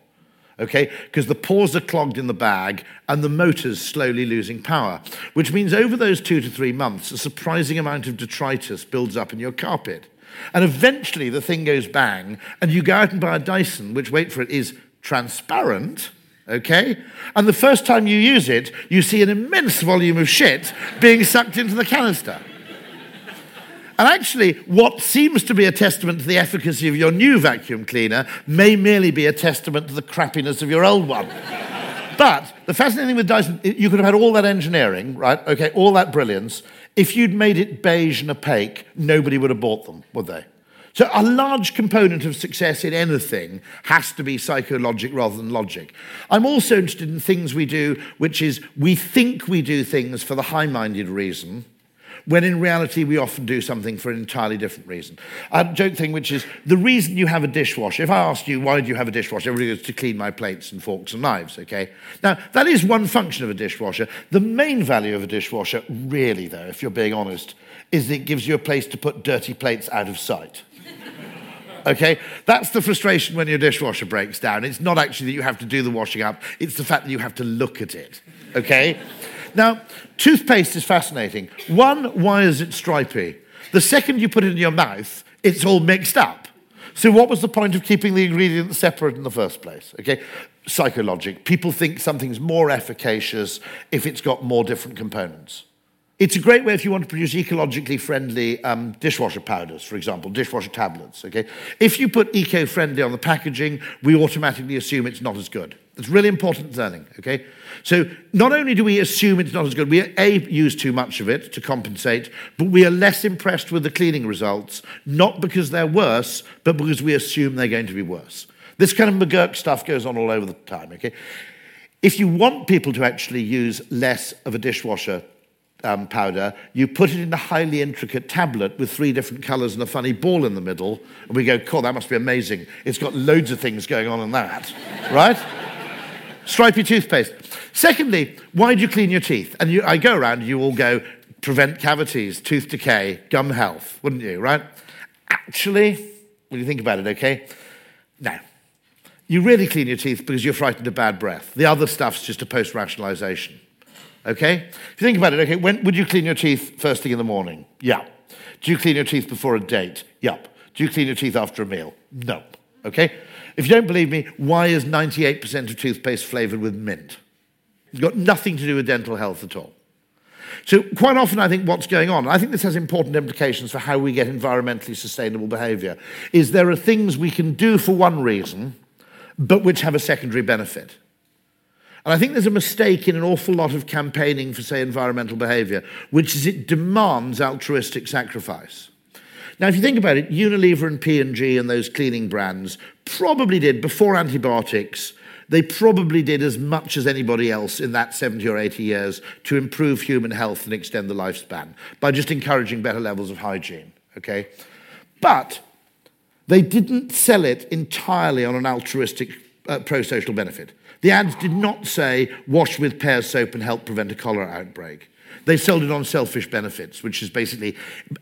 okay? Because the pores are clogged in the bag and the motor's slowly losing power, which means over those two to three months, a surprising amount of detritus builds up in your carpet. And eventually the thing goes bang, and you go out and buy a Dyson, which, wait for it, is transparent. Okay? And the first time you use it, you see an immense volume of shit being sucked into the canister. And actually, what seems to be a testament to the efficacy of your new vacuum cleaner may merely be a testament to the crappiness of your old one. but the fascinating thing with Dyson, you could have had all that engineering, right? Okay, all that brilliance. If you'd made it beige and opaque, nobody would have bought them, would they? So, a large component of success in anything has to be psychologic rather than logic. I'm also interested in things we do, which is we think we do things for the high minded reason, when in reality we often do something for an entirely different reason. A joke thing, which is the reason you have a dishwasher. If I asked you, why do you have a dishwasher? Everybody goes to clean my plates and forks and knives, okay? Now, that is one function of a dishwasher. The main value of a dishwasher, really, though, if you're being honest, is that it gives you a place to put dirty plates out of sight. Okay? That's the frustration when your dishwasher breaks down. It's not actually that you have to do the washing up, it's the fact that you have to look at it. Okay? Now, toothpaste is fascinating. One, why is it stripy? The second you put it in your mouth, it's all mixed up. So, what was the point of keeping the ingredients separate in the first place? Okay, psychologic. People think something's more efficacious if it's got more different components. It's a great way if you want to produce ecologically friendly um, dishwasher powders, for example, dishwasher tablets. Okay, if you put eco-friendly on the packaging, we automatically assume it's not as good. It's really important learning, okay? So not only do we assume it's not as good, we A, use too much of it to compensate, but we are less impressed with the cleaning results, not because they're worse, but because we assume they're going to be worse. This kind of McGurk stuff goes on all over the time, okay? If you want people to actually use less of a dishwasher um, powder, you put it in a highly intricate tablet with three different colours and a funny ball in the middle, and we go, cool, that must be amazing. It's got loads of things going on in that, right? stripy toothpaste. Secondly, why do you clean your teeth? And you, I go around and you all go, prevent cavities, tooth decay, gum health, wouldn't you, right? Actually, when you think about it, okay? No. You really clean your teeth because you're frightened of bad breath. The other stuff's just a post rationalization. Okay? If you think about it, okay, when would you clean your teeth first thing in the morning? Yeah. Do you clean your teeth before a date? Yup. Do you clean your teeth after a meal? No. Okay? If you don't believe me, why is 98% of toothpaste flavored with mint? It's got nothing to do with dental health at all. So, quite often, I think what's going on, I think this has important implications for how we get environmentally sustainable behavior, is there are things we can do for one reason, but which have a secondary benefit. And I think there's a mistake in an awful lot of campaigning for, say, environmental behavior, which is it demands altruistic sacrifice. Now, if you think about it, Unilever and P&G and those cleaning brands probably did, before antibiotics, they probably did as much as anybody else in that 70 or 80 years to improve human health and extend the lifespan by just encouraging better levels of hygiene, okay? But they didn't sell it entirely on an altruistic uh, pro-social benefit. The ads did not say, wash with Pears soap and help prevent a cholera outbreak. They sold it on selfish benefits, which is basically,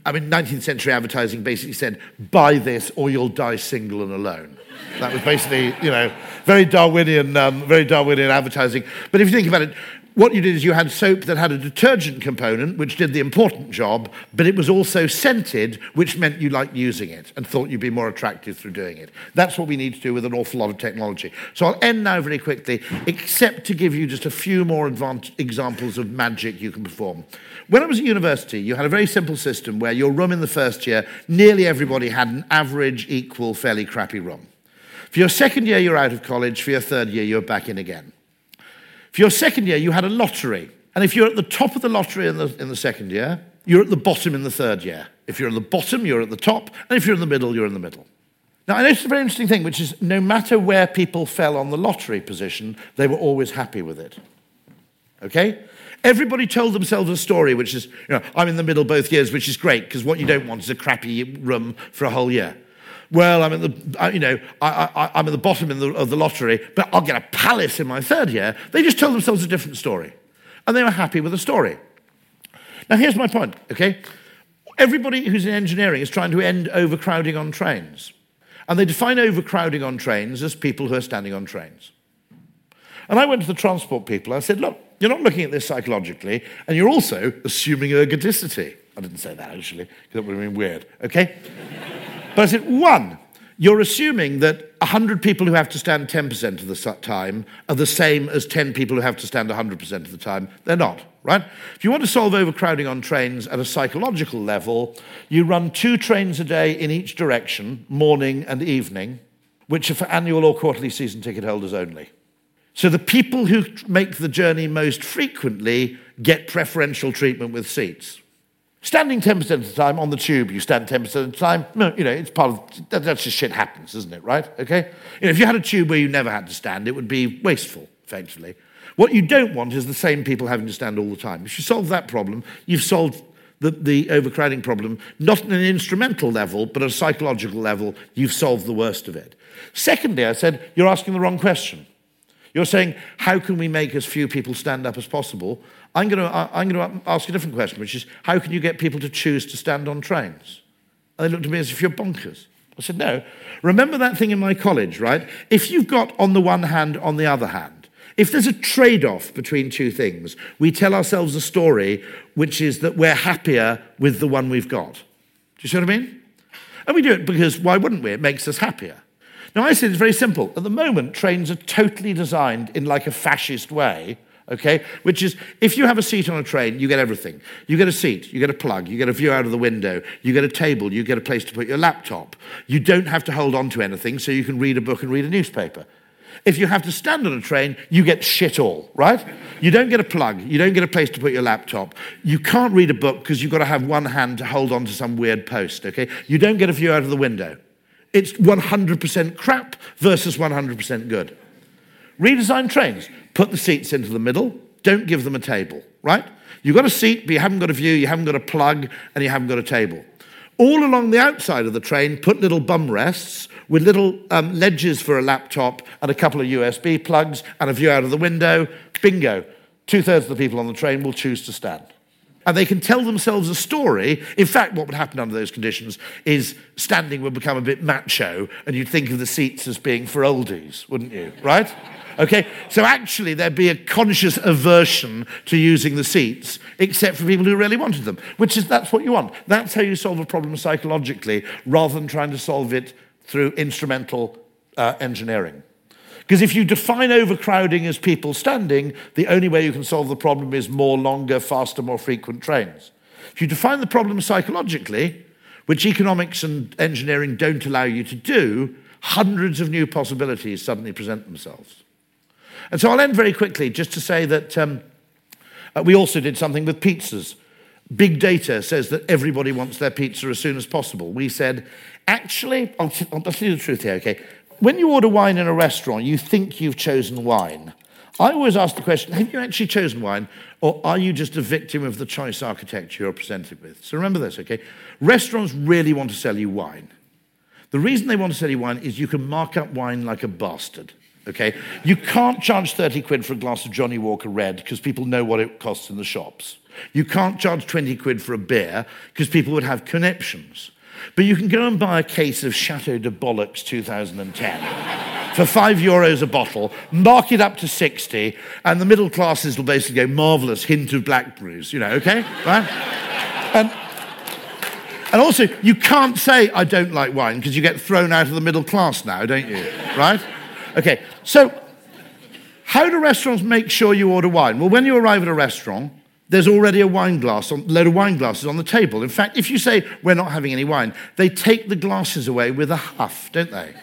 I mean, 19th century advertising basically said, buy this or you'll die single and alone. That was basically, you know, very Darwinian, um, very Darwinian advertising. But if you think about it, what you did is you had soap that had a detergent component, which did the important job, but it was also scented, which meant you liked using it and thought you'd be more attractive through doing it. That's what we need to do with an awful lot of technology. So I'll end now very quickly, except to give you just a few more advanced examples of magic you can perform. When I was at university, you had a very simple system where your room in the first year, nearly everybody had an average, equal, fairly crappy room. For your second year, you're out of college. For your third year, you're back in again. For your second year, you had a lottery. And if you're at the top of the lottery in the, in the second year, you're at the bottom in the third year. If you're at the bottom, you're at the top. And if you're in the middle, you're in the middle. Now, I noticed a very interesting thing, which is no matter where people fell on the lottery position, they were always happy with it. okay? Everybody told themselves a story, which is, you know, I'm in the middle both years, which is great, because what you don't want is a crappy room for a whole year. Well, I'm at the, you know, I, am at the bottom the, of the lottery, but I'll get a palace in my third year. They just told themselves a different story. And they were happy with the story. Now, here's my point, okay? Everybody who's in engineering is trying to end overcrowding on trains. And they define overcrowding on trains as people who are standing on trains. And I went to the transport people. I said, look, you're not looking at this psychologically, and you're also assuming ergodicity. I didn't say that actually, because that would have been weird, okay? But I said, one, you're assuming that 100 people who have to stand 10% of the time are the same as 10 people who have to stand 100% of the time. They're not, right? If you want to solve overcrowding on trains at a psychological level, you run two trains a day in each direction, morning and evening, which are for annual or quarterly season ticket holders only. So the people who make the journey most frequently get preferential treatment with seats. Standing 10% of the time on the tube, you stand 10% of the time. No, you know, it's part of that, that's just shit happens, isn't it? Right? Okay. You know, if you had a tube where you never had to stand, it would be wasteful, effectively. What you don't want is the same people having to stand all the time. If you solve that problem, you've solved the, the overcrowding problem, not at an instrumental level, but a psychological level, you've solved the worst of it. Secondly, I said, you're asking the wrong question. You're saying, how can we make as few people stand up as possible? I'm going, to, I'm going to ask a different question, which is, how can you get people to choose to stand on trains? And they looked at me as if you're bonkers. I said, no. Remember that thing in my college, right? If you've got on the one hand, on the other hand, if there's a trade off between two things, we tell ourselves a story which is that we're happier with the one we've got. Do you see what I mean? And we do it because why wouldn't we? It makes us happier. Now, I said it's very simple. At the moment, trains are totally designed in like a fascist way, okay? Which is if you have a seat on a train, you get everything. You get a seat, you get a plug, you get a view out of the window, you get a table, you get a place to put your laptop. You don't have to hold on to anything, so you can read a book and read a newspaper. If you have to stand on a train, you get shit all, right? You don't get a plug. You don't get a place to put your laptop. You can't read a book because you've got to have one hand to hold on to some weird post, okay? You don't get a view out of the window. It's 100% crap versus 100% good. Redesign trains. Put the seats into the middle. Don't give them a table, right? You've got a seat, but you haven't got a view, you haven't got a plug, and you haven't got a table. All along the outside of the train, put little bum rests with little um, ledges for a laptop and a couple of USB plugs and a view out of the window. Bingo. Two thirds of the people on the train will choose to stand and they can tell themselves a story. In fact, what would happen under those conditions is standing would become a bit macho, and you'd think of the seats as being for oldies, wouldn't you? Right? Okay, so actually, there'd be a conscious aversion to using the seats, except for people who really wanted them, which is that's what you want. That's how you solve a problem psychologically, rather than trying to solve it through instrumental uh, engineering. Because if you define overcrowding as people standing, the only way you can solve the problem is more longer, faster, more frequent trains. If you define the problem psychologically, which economics and engineering don't allow you to do, hundreds of new possibilities suddenly present themselves. And so I'll end very quickly just to say that um, uh, we also did something with pizzas. Big data says that everybody wants their pizza as soon as possible. We said, actually, I'll, t- I'll tell you the truth here, okay? when you order wine in a restaurant, you think you've chosen wine. I always ask the question have you actually chosen wine, or are you just a victim of the choice architecture you're presented with? So remember this, okay? Restaurants really want to sell you wine. The reason they want to sell you wine is you can mark up wine like a bastard. Okay? You can't charge 30 quid for a glass of Johnnie Walker Red because people know what it costs in the shops. You can't charge 20 quid for a beer because people would have conniptions. But you can go and buy a case of Chateau de Bollocks 2010 for five euros a bottle, mark it up to 60, and the middle classes will basically go, marvellous hint of blackberries, you know, okay? Right? And, and also, you can't say, I don't like wine, because you get thrown out of the middle class now, don't you? Right? Okay, so how do restaurants make sure you order wine? Well, when you arrive at a restaurant, there's already a wine glass, a load of wine glasses on the table. In fact, if you say, we're not having any wine, they take the glasses away with a huff, don't they?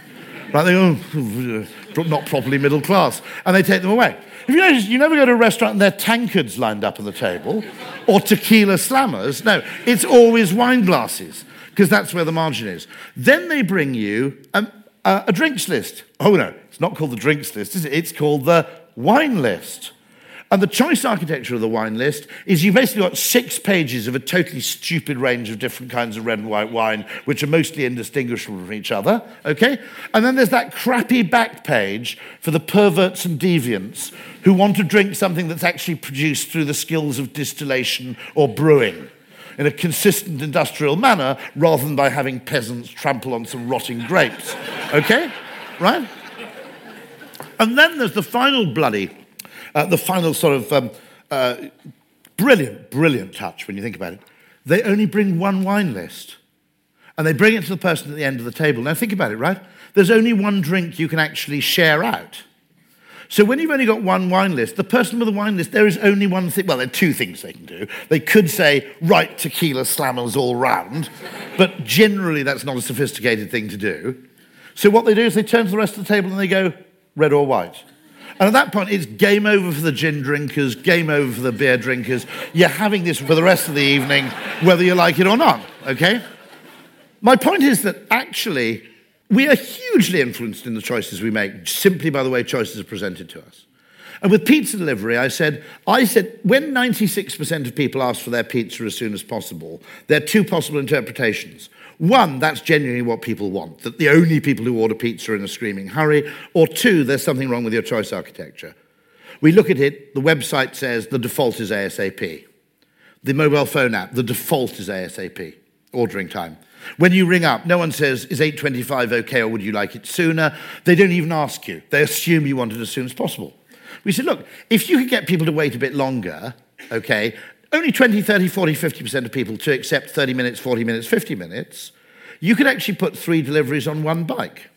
Right, they go, not properly middle class, and they take them away. If you notice, you never go to a restaurant and there are tankards lined up on the table, or tequila slammers. No, it's always wine glasses, because that's where the margin is. Then they bring you a, a, a drinks list. Oh no, it's not called the drinks list, is it? It's called the wine list. And the choice architecture of the wine list is you basically got six pages of a totally stupid range of different kinds of red and white wine, which are mostly indistinguishable from each other, okay? And then there's that crappy back page for the perverts and deviants who want to drink something that's actually produced through the skills of distillation or brewing in a consistent industrial manner rather than by having peasants trample on some rotting grapes, okay? Right? And then there's the final bloody uh, the final sort of um, uh, brilliant, brilliant touch when you think about it. They only bring one wine list. And they bring it to the person at the end of the table. Now, think about it, right? There's only one drink you can actually share out. So when you've only got one wine list, the person with the wine list, there is only one thing. Well, there are two things they can do. They could say, right tequila slammers all round, but generally that's not a sophisticated thing to do. So what they do is they turn to the rest of the table and they go, red or white. And at that point, it's game over for the gin drinkers, game over for the beer drinkers. You're having this for the rest of the evening, whether you like it or not, okay? My point is that actually, we are hugely influenced in the choices we make simply by the way choices are presented to us. And with pizza delivery, I said, I said, when 96% of people ask for their pizza as soon as possible, there are two possible interpretations. One, that's genuinely what people want, that the only people who order pizza are in a screaming hurry. Or two, there's something wrong with your choice architecture. We look at it, the website says the default is ASAP. The mobile phone app, the default is ASAP, ordering time. When you ring up, no one says, is 8.25 okay or would you like it sooner? They don't even ask you. They assume you want it as soon as possible. We said, look, if you could get people to wait a bit longer, okay, only 20, 30, 40, 50% of people to accept 30 minutes, 40 minutes, 50 minutes, you could actually put three deliveries on one bike.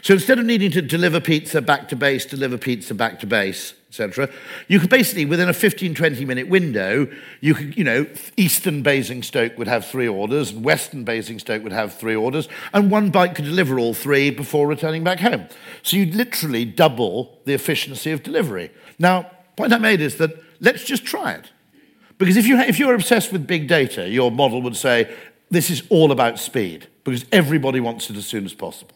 So instead of needing to deliver pizza back to base, deliver pizza back to base, etc., you could basically, within a 15, 20 minute window, you could, you know, Eastern Basingstoke would have three orders, and Western Basingstoke would have three orders, and one bike could deliver all three before returning back home. So you'd literally double the efficiency of delivery. Now, point I made is that let's just try it. Because if, you, if you're obsessed with big data, your model would say, this is all about speed, because everybody wants it as soon as possible.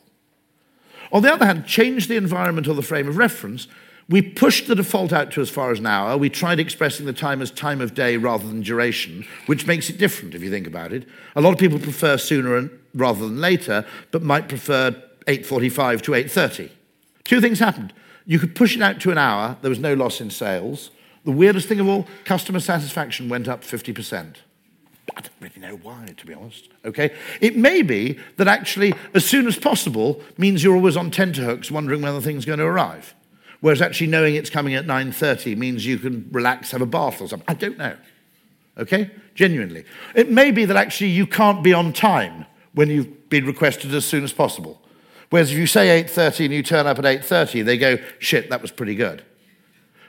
On the other hand, change the environment or the frame of reference. We pushed the default out to as far as an hour. We tried expressing the time as time of day rather than duration, which makes it different if you think about it. A lot of people prefer sooner rather than later, but might prefer 8.45 to 8.30. Two things happened. You could push it out to an hour. There was no loss in sales. The weirdest thing of all, customer satisfaction went up 50%. I don't really know why, to be honest. Okay? It may be that actually, as soon as possible means you're always on tenterhooks wondering when the thing's going to arrive. Whereas actually knowing it's coming at 9.30 means you can relax, have a bath or something. I don't know. Okay? Genuinely. It may be that actually you can't be on time when you've been requested as soon as possible. Whereas if you say 8.30 and you turn up at 8.30, they go, shit, that was pretty good.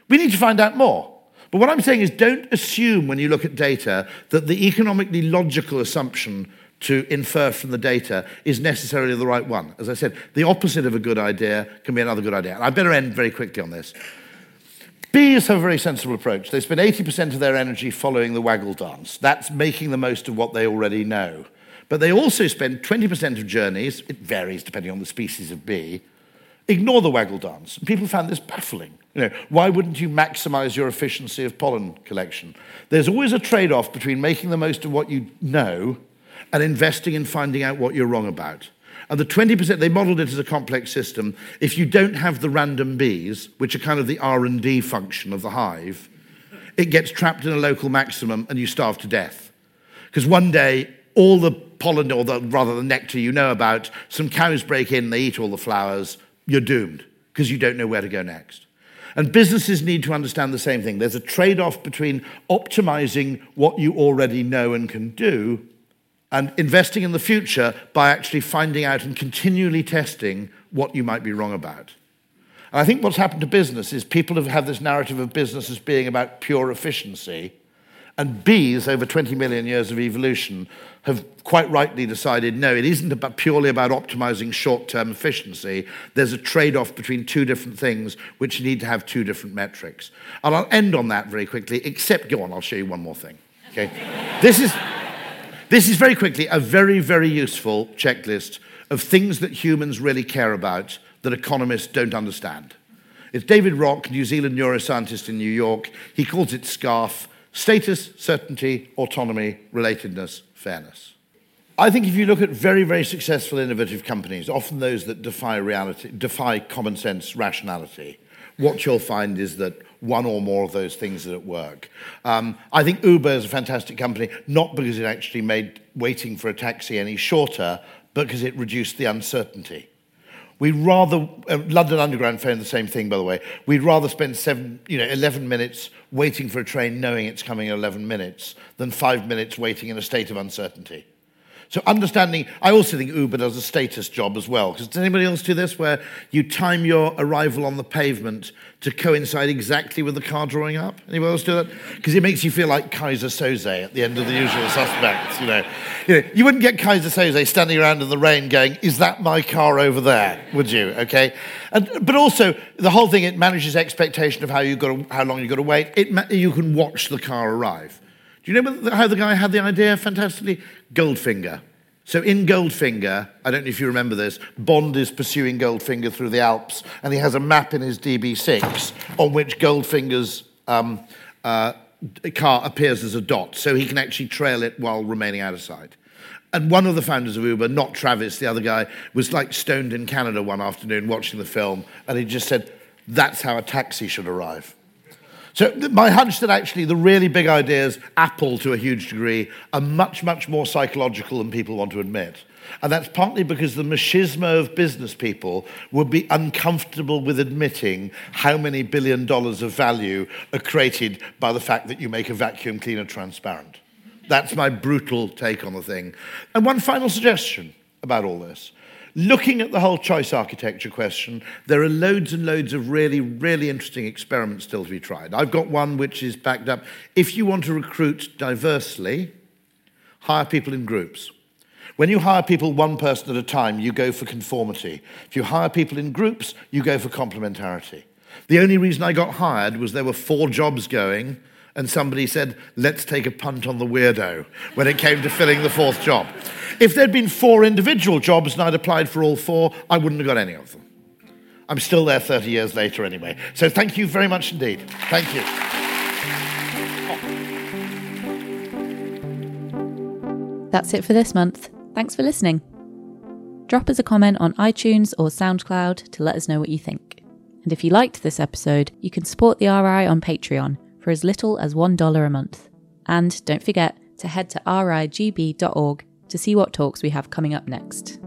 We need to find out more. But what I'm saying is don't assume when you look at data that the economically logical assumption to infer from the data is necessarily the right one. As I said, the opposite of a good idea can be another good idea. And I better end very quickly on this. Bees have a very sensible approach. They spend 80% of their energy following the waggle dance. That's making the most of what they already know. But they also spend 20% of journeys, it varies depending on the species of bee, ignore the waggle dance. People found this baffling. You know, why wouldn't you maximize your efficiency of pollen collection? There's always a trade off between making the most of what you know and investing in finding out what you're wrong about. And the 20%, they modeled it as a complex system. If you don't have the random bees, which are kind of the R&D function of the hive, it gets trapped in a local maximum and you starve to death. Because one day, all the pollen, or the, rather the nectar you know about, some cows break in, they eat all the flowers, you're doomed because you don't know where to go next. And businesses need to understand the same thing. There's a trade off between optimizing what you already know and can do and investing in the future by actually finding out and continually testing what you might be wrong about. And I think what's happened to business is people have had this narrative of business as being about pure efficiency. And bees, over 20 million years of evolution, have quite rightly decided no, it isn't about purely about optimizing short term efficiency. There's a trade off between two different things which need to have two different metrics. And I'll end on that very quickly, except go on, I'll show you one more thing. Okay? this, is, this is very quickly a very, very useful checklist of things that humans really care about that economists don't understand. It's David Rock, New Zealand neuroscientist in New York. He calls it SCARF status, certainty, autonomy, relatedness, fairness. I think if you look at very, very successful innovative companies, often those that defy reality, defy common sense rationality, what you'll find is that one or more of those things are at work. Um, I think Uber is a fantastic company, not because it actually made waiting for a taxi any shorter, but because it reduced the uncertainty. We'd rather, uh, London Underground found the same thing, by the way. We'd rather spend seven, you know, 11 minutes waiting for a train knowing it's coming in 11 minutes than five minutes waiting in a state of uncertainty. So understanding, I also think Uber does a status job as well. Because does anybody else do this, where you time your arrival on the pavement to coincide exactly with the car drawing up? Anybody else do that? Because it makes you feel like Keyser Söze at the end of the usual suspects. You know, you, know, you wouldn't get Keyser Söze standing around in the rain going, "Is that my car over there?" Would you? Okay, and, but also the whole thing it manages expectation of how you got to, how long you got to wait. It, you can watch the car arrive. Do you know how the guy had the idea fantastically? Goldfinger. So in Goldfinger, I don't know if you remember this, Bond is pursuing Goldfinger through the Alps, and he has a map in his DB6 on which Goldfinger's um, uh, car appears as a dot, so he can actually trail it while remaining out of sight. And one of the founders of Uber, not Travis, the other guy, was like stoned in Canada one afternoon watching the film, and he just said, That's how a taxi should arrive. So my hunch that actually the really big ideas, Apple to a huge degree, are much, much more psychological than people want to admit. And that's partly because the machismo of business people would be uncomfortable with admitting how many billion dollars of value are created by the fact that you make a vacuum cleaner transparent. That's my brutal take on the thing. And one final suggestion about all this. Looking at the whole choice architecture question, there are loads and loads of really, really interesting experiments still to be tried. I've got one which is backed up. If you want to recruit diversely, hire people in groups. When you hire people one person at a time, you go for conformity. If you hire people in groups, you go for complementarity. The only reason I got hired was there were four jobs going, and somebody said, let's take a punt on the weirdo when it came to filling the fourth job. If there'd been four individual jobs and I'd applied for all four, I wouldn't have got any of them. I'm still there 30 years later anyway. So thank you very much indeed. Thank you. That's it for this month. Thanks for listening. Drop us a comment on iTunes or SoundCloud to let us know what you think. And if you liked this episode, you can support the RI on Patreon for as little as $1 a month. And don't forget to head to rigb.org to see what talks we have coming up next.